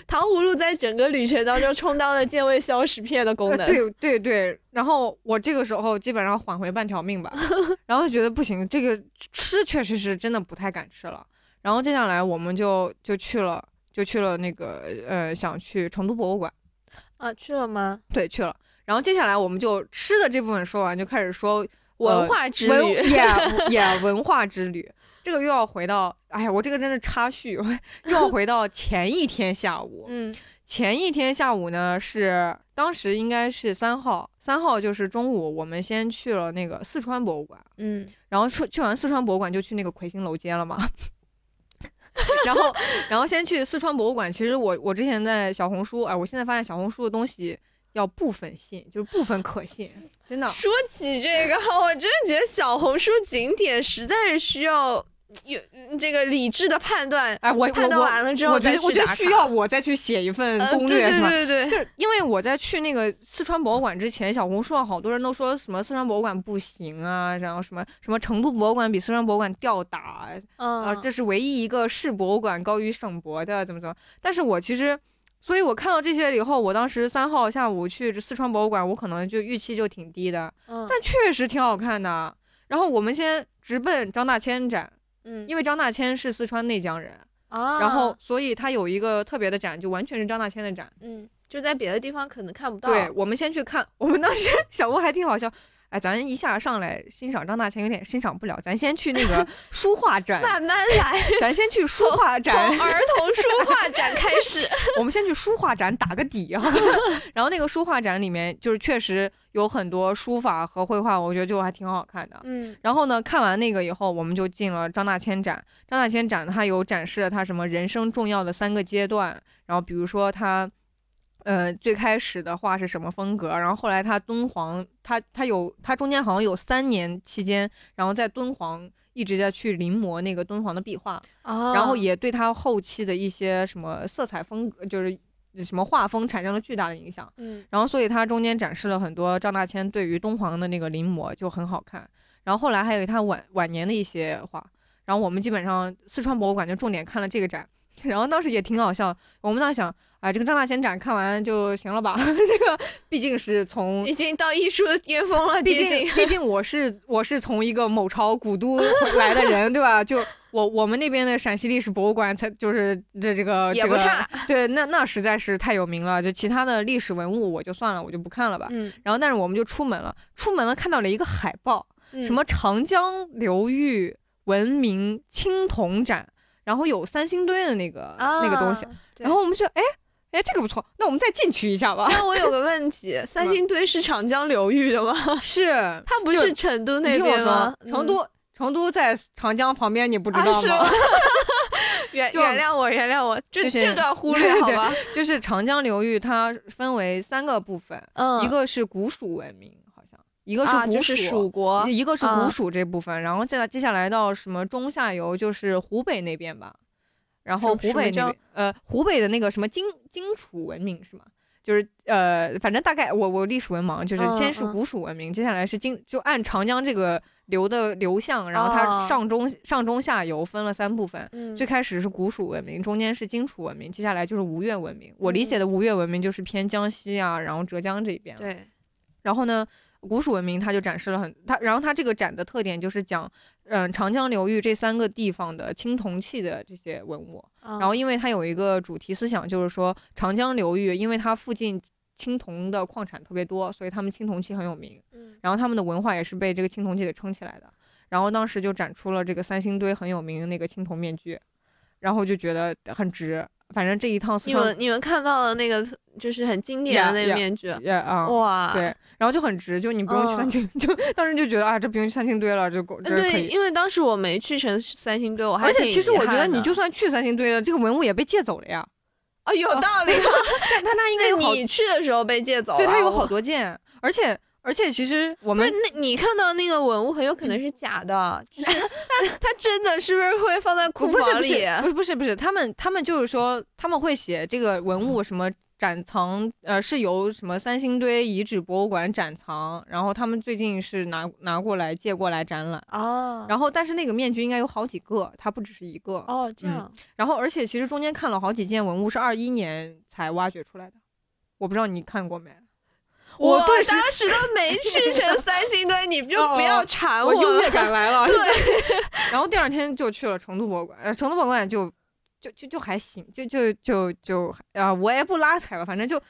[SPEAKER 1] 糖葫芦在整个旅程当中充当了健胃消食片的功能。
[SPEAKER 2] 对对对，然后我这个时候基本上缓回半条命吧，然后就觉得不行，这个吃确实是真的不太敢吃了。然后接下来我们就就去了，就去了那个呃，想去成都博物馆，
[SPEAKER 1] 啊，去了吗？
[SPEAKER 2] 对，去了。然后接下来我们就吃的这部分说完，就开始说
[SPEAKER 1] 文化之旅，
[SPEAKER 2] 也 也文化之旅。这个又要回到，哎呀，我这个真的插叙，又要回到前一天下午。
[SPEAKER 1] 嗯
[SPEAKER 2] 前一天下午呢，是当时应该是三号，三号就是中午，我们先去了那个四川博物馆，
[SPEAKER 1] 嗯
[SPEAKER 2] 然后去去完四川博物馆就去那个魁星楼街了嘛。然后，然后先去四川博物馆。其实我我之前在小红书，哎，我现在发现小红书的东西要部分信，就是部分可信，真的。
[SPEAKER 1] 说起这个，我真的觉得小红书景点实在是需要有嗯这个理智的判断，
[SPEAKER 2] 哎，我
[SPEAKER 1] 判断完了之后
[SPEAKER 2] 我觉得需要我再去写一份
[SPEAKER 1] 呃
[SPEAKER 2] 攻略，
[SPEAKER 1] 对
[SPEAKER 2] 是吧？
[SPEAKER 1] 对对对对，
[SPEAKER 2] 就是因为我在去那个四川博物馆之前，小红书上好多人都说什么四川博物馆不行啊，然后什么什么成都博物馆比四川博物馆吊打啊，
[SPEAKER 1] 嗯，
[SPEAKER 2] 这是唯一一个市博物馆高于省博的，怎么怎么。但是我其实，所以我看到这些以后，我当时三号下午去四川博物馆，我可能就预期就挺低的，
[SPEAKER 1] 嗯
[SPEAKER 2] 但确实挺好看的。然后我们先直奔张大千展，
[SPEAKER 1] 嗯
[SPEAKER 2] 因为张大千是四川内江人，
[SPEAKER 1] 啊，
[SPEAKER 2] 然后所以他有一个特别的展，就完全是张大千的展。
[SPEAKER 1] 嗯，就在别的地方可能看不到，
[SPEAKER 2] 对，我们先去看，我们当时 小吴还挺好笑。哎，咱一下上来欣赏张大千有点欣赏不了，咱先去那个 书画展，
[SPEAKER 1] 慢慢来，
[SPEAKER 2] 咱先去书画
[SPEAKER 1] 从
[SPEAKER 2] 展，
[SPEAKER 1] 儿童书画展开始，
[SPEAKER 2] 我们先去书画展打个底啊。然后那个书画展里面就是确实有很多书法和绘画，我觉得就还挺好看的。
[SPEAKER 1] 嗯
[SPEAKER 2] 然后呢，看完那个以后，我们就进了张大千展。张大千展它有展示了他什么人生重要的三个阶段，然后比如说他，呃，最开始的画是什么风格，然后后来他敦煌，他他有他中间好像有三年期间，然后在敦煌一直在去临摹那个敦煌的壁画，
[SPEAKER 1] 啊，
[SPEAKER 2] 然后也对他后期的一些什么色彩风格，就是什么画风产生了巨大的影响。
[SPEAKER 1] 嗯
[SPEAKER 2] 然后所以他中间展示了很多张大千对于敦煌的那个临摹，就很好看。然后后来还有他晚晚年的一些画，然后我们基本上四川博物馆就重点看了这个展，然后当时也挺好笑，我们当时想，哎，这个张大千展看完就行了吧？这个毕竟是从
[SPEAKER 1] 已经到艺术的巅峰了，
[SPEAKER 2] 毕竟，毕竟我是我是从一个某朝古都来的人，对吧？就我我们那边的陕西历史博物馆才就是这这个这个
[SPEAKER 1] 也不差，
[SPEAKER 2] 对，那那实在是太有名了。就其他的历史文物我就算了，我就不看了吧。
[SPEAKER 1] 嗯，
[SPEAKER 2] 然后但是我们就出门了，出门了看到了一个海报，
[SPEAKER 1] 嗯
[SPEAKER 2] 什么长江流域文明青铜展，然后有三星堆的那个、那个东西，然后我们就哎哎这个不错，那我们再进去一下吧。
[SPEAKER 1] 那我有个 问题，三星堆是长江流域的吗？
[SPEAKER 2] 是，
[SPEAKER 1] 它不
[SPEAKER 2] 就是
[SPEAKER 1] 成都那边
[SPEAKER 2] 成都、成都在长江旁边，你不知
[SPEAKER 1] 啊
[SPEAKER 2] 道吗？
[SPEAKER 1] 原
[SPEAKER 2] 就
[SPEAKER 1] 原谅我，原谅我，这
[SPEAKER 2] 就是
[SPEAKER 1] 这段忽略好吧？
[SPEAKER 2] 就是长江流域，它分为三个部分，
[SPEAKER 1] 嗯，
[SPEAKER 2] 一个是古蜀文明，一个
[SPEAKER 1] 是，
[SPEAKER 2] 古蜀，
[SPEAKER 1] 就是蜀国，
[SPEAKER 2] 一个是
[SPEAKER 1] 啊
[SPEAKER 2] 古蜀这部分，然后再来接下来到什么中下游，就是湖北那边吧，然后湖北
[SPEAKER 1] 叫
[SPEAKER 2] 边呃湖北的那个什么荆荆楚文明是吗？就是呃，反正大概我我历史文盲，就是
[SPEAKER 1] 嗯
[SPEAKER 2] 先是
[SPEAKER 1] 嗯
[SPEAKER 2] 古蜀文明，接下来是荆，就按长江这个流的流向，然后它
[SPEAKER 1] 哦
[SPEAKER 2] 上中、上中下游分了三部分。
[SPEAKER 1] 嗯
[SPEAKER 2] 最开始是古蜀文明，中间是荆楚文明，接下来就是吴越文明。我理解
[SPEAKER 1] 嗯
[SPEAKER 2] 的吴越文明就是偏江西啊，然后浙江这边。
[SPEAKER 1] 对，
[SPEAKER 2] 然后呢，古蜀文明它就展示了很它，然后它这个展的特点就是讲，嗯、长江流域这三个地方的青铜器的这些文物。
[SPEAKER 1] 然
[SPEAKER 2] 然后因为它有一个主题思想，就是说长江流域，因为它附近青铜的矿产特别多，所以他们青铜器很有名。
[SPEAKER 1] 嗯
[SPEAKER 2] 然后他们的文化也是被这个青铜器给撑起来的。然后当时就展出了这个三星堆很有名的那个青铜面具，然后就觉得很值。反正这一趟
[SPEAKER 1] 你们你们看到了那个就是很经典的那个面具。哇，
[SPEAKER 2] 对，然后就很值，就你不用去
[SPEAKER 1] 嗯
[SPEAKER 2] 三星，就当时就觉得啊，这不用去三星堆了，这够这
[SPEAKER 1] 对，因为当时我没去成三星堆，我还
[SPEAKER 2] 而且其实我觉得你就算去三星堆了，这个文物也被借走了呀。
[SPEAKER 1] 啊有道理啊，
[SPEAKER 2] 但但它应该
[SPEAKER 1] 你去的时候被借走了，
[SPEAKER 2] 对，他有好多件，而且而且其实我们，
[SPEAKER 1] 那你看到那个文物很有可能是假的，就是 它它真的是不是会放在库房里？
[SPEAKER 2] 是不是不是不是，他们他们就是说他们会写这个文物什么展藏，呃，是由什么三星堆遗址博物馆展藏，然后他们最近是拿拿过来借过来展览。
[SPEAKER 1] 哦，
[SPEAKER 2] 然后，但是那个面具应该有好几个，它不只是一个。
[SPEAKER 1] 哦这样，
[SPEAKER 2] 然后，而且其实中间看了好几件文物是二一年才挖掘出来的，我不知道你看过没？我
[SPEAKER 1] 我
[SPEAKER 2] 顿时
[SPEAKER 1] 当时都没去成 三星堆，你就
[SPEAKER 2] 哦
[SPEAKER 1] 不要馋
[SPEAKER 2] 我优越。感来了。
[SPEAKER 1] 对
[SPEAKER 2] 然后第二天就去了成都博物馆，呃成都博物馆就就就就还行，就就就就啊，我也不拉踩吧，反正就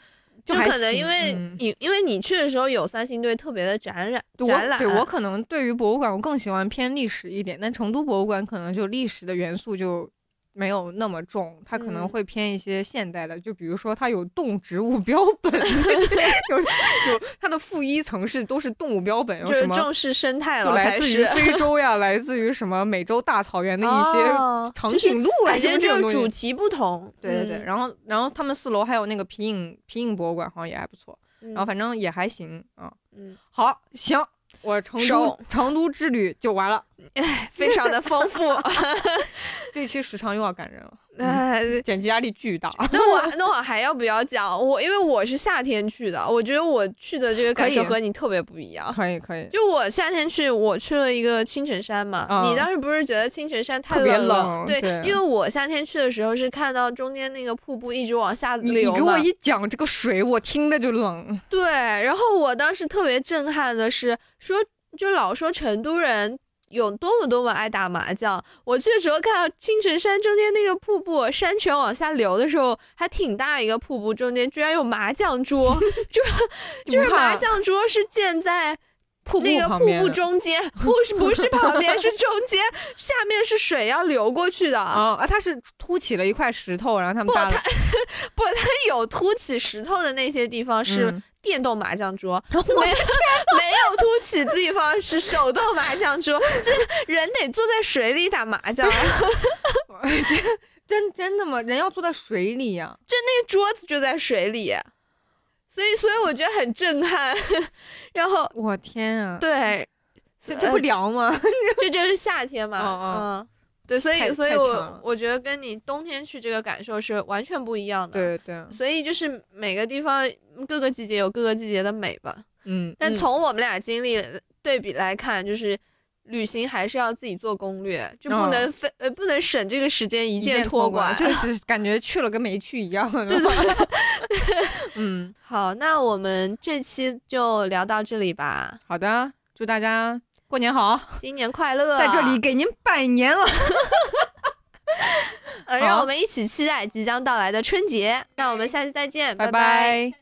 [SPEAKER 1] 就可能因为
[SPEAKER 2] 嗯
[SPEAKER 1] 你、因为你去的时候有三星堆特别的展览展览，
[SPEAKER 2] 我可能对于博物馆我更喜欢偏历史一点，但成都博物馆可能就历史的元素就没有那么重，它可能
[SPEAKER 1] 嗯
[SPEAKER 2] 会偏一些现代的，就比如说它有动植物标本，有有它的负一层是都是动物标本，有
[SPEAKER 1] 就是
[SPEAKER 2] 什么
[SPEAKER 1] 重视生态了，
[SPEAKER 2] 就来自于非 洲呀，来自于什么美洲大草原的一些长颈鹿啊，这种东西。
[SPEAKER 1] 主题不同，
[SPEAKER 2] 对对对，
[SPEAKER 1] 嗯
[SPEAKER 2] 然后然后他们四楼还有那个皮影皮影博物馆，好像也还不错，然后反正也还行啊。
[SPEAKER 1] 嗯，
[SPEAKER 2] 好，行，我成都成都之旅就完了，
[SPEAKER 1] 非常的丰富。
[SPEAKER 2] 这期时长又要赶人了，嗯
[SPEAKER 1] 哎，
[SPEAKER 2] 剪辑压力巨大。
[SPEAKER 1] 那我那我还要不要讲我？因为我是夏天去的，我觉得我去的这个感受和你特别不一样。
[SPEAKER 2] 可以可以，
[SPEAKER 1] 就我夏天去，我去了一个青城山嘛。
[SPEAKER 2] 嗯
[SPEAKER 1] 你当时不是觉得青城山太
[SPEAKER 2] 特别
[SPEAKER 1] 冷了？对，
[SPEAKER 2] 冷对
[SPEAKER 1] 因为我夏天去的时候是看到中间那个瀑布一直往下流嘛
[SPEAKER 2] 你给我一讲这个水，我听着就冷。
[SPEAKER 1] 对，然后我当时特别震撼的是说，就老说成都人。有多么多么爱打麻将，我去的时候看到青城山中间那个瀑布山泉往下流的时候，还挺大一个瀑布，中间居然有麻将桌，就 就是麻将桌是建在
[SPEAKER 2] 瀑布
[SPEAKER 1] 那个瀑布中间，不是不是旁边，是中间，下面是水要流过去的。
[SPEAKER 2] 啊啊，它是凸起了一块石头，然后他们
[SPEAKER 1] 不
[SPEAKER 2] 它，
[SPEAKER 1] 不，它有凸起石头的那些地方是
[SPEAKER 2] 嗯
[SPEAKER 1] 电动麻将桌，没没有凸起的地方是手动麻将桌，就是人得坐在水里打麻将，
[SPEAKER 2] 真真的吗？人要坐在水里呀、就
[SPEAKER 1] 那个桌子就在水里，所以所以我觉得很震撼。然后
[SPEAKER 2] 我天啊！
[SPEAKER 1] 对，
[SPEAKER 2] 这这不凉吗？
[SPEAKER 1] 这就是夏天嘛，
[SPEAKER 2] 嗯，
[SPEAKER 1] 对，所以所以我我觉得跟你冬天去这个感受是完全不一样的。，
[SPEAKER 2] 对对，
[SPEAKER 1] 所以就是每个地方各个季节有各个季节的美吧。
[SPEAKER 2] 嗯，嗯
[SPEAKER 1] 但从我们俩经历对比来看，就是旅行还是要自己做攻略，就不
[SPEAKER 2] 哦
[SPEAKER 1] 能非、呃不能省这个时间一
[SPEAKER 2] 一
[SPEAKER 1] 键托管。
[SPEAKER 2] 就 是感觉去了跟没去一样。
[SPEAKER 1] 对对
[SPEAKER 2] 嗯，
[SPEAKER 1] 好，那我们这期就聊到这里吧。
[SPEAKER 2] 好的，祝大家过年好，
[SPEAKER 1] 新年快乐！
[SPEAKER 2] 在这里，给您拜年了。
[SPEAKER 1] 呃，让我们一起期待即将到来的春节。那我们下期再见，
[SPEAKER 2] 拜
[SPEAKER 1] 拜
[SPEAKER 2] 拜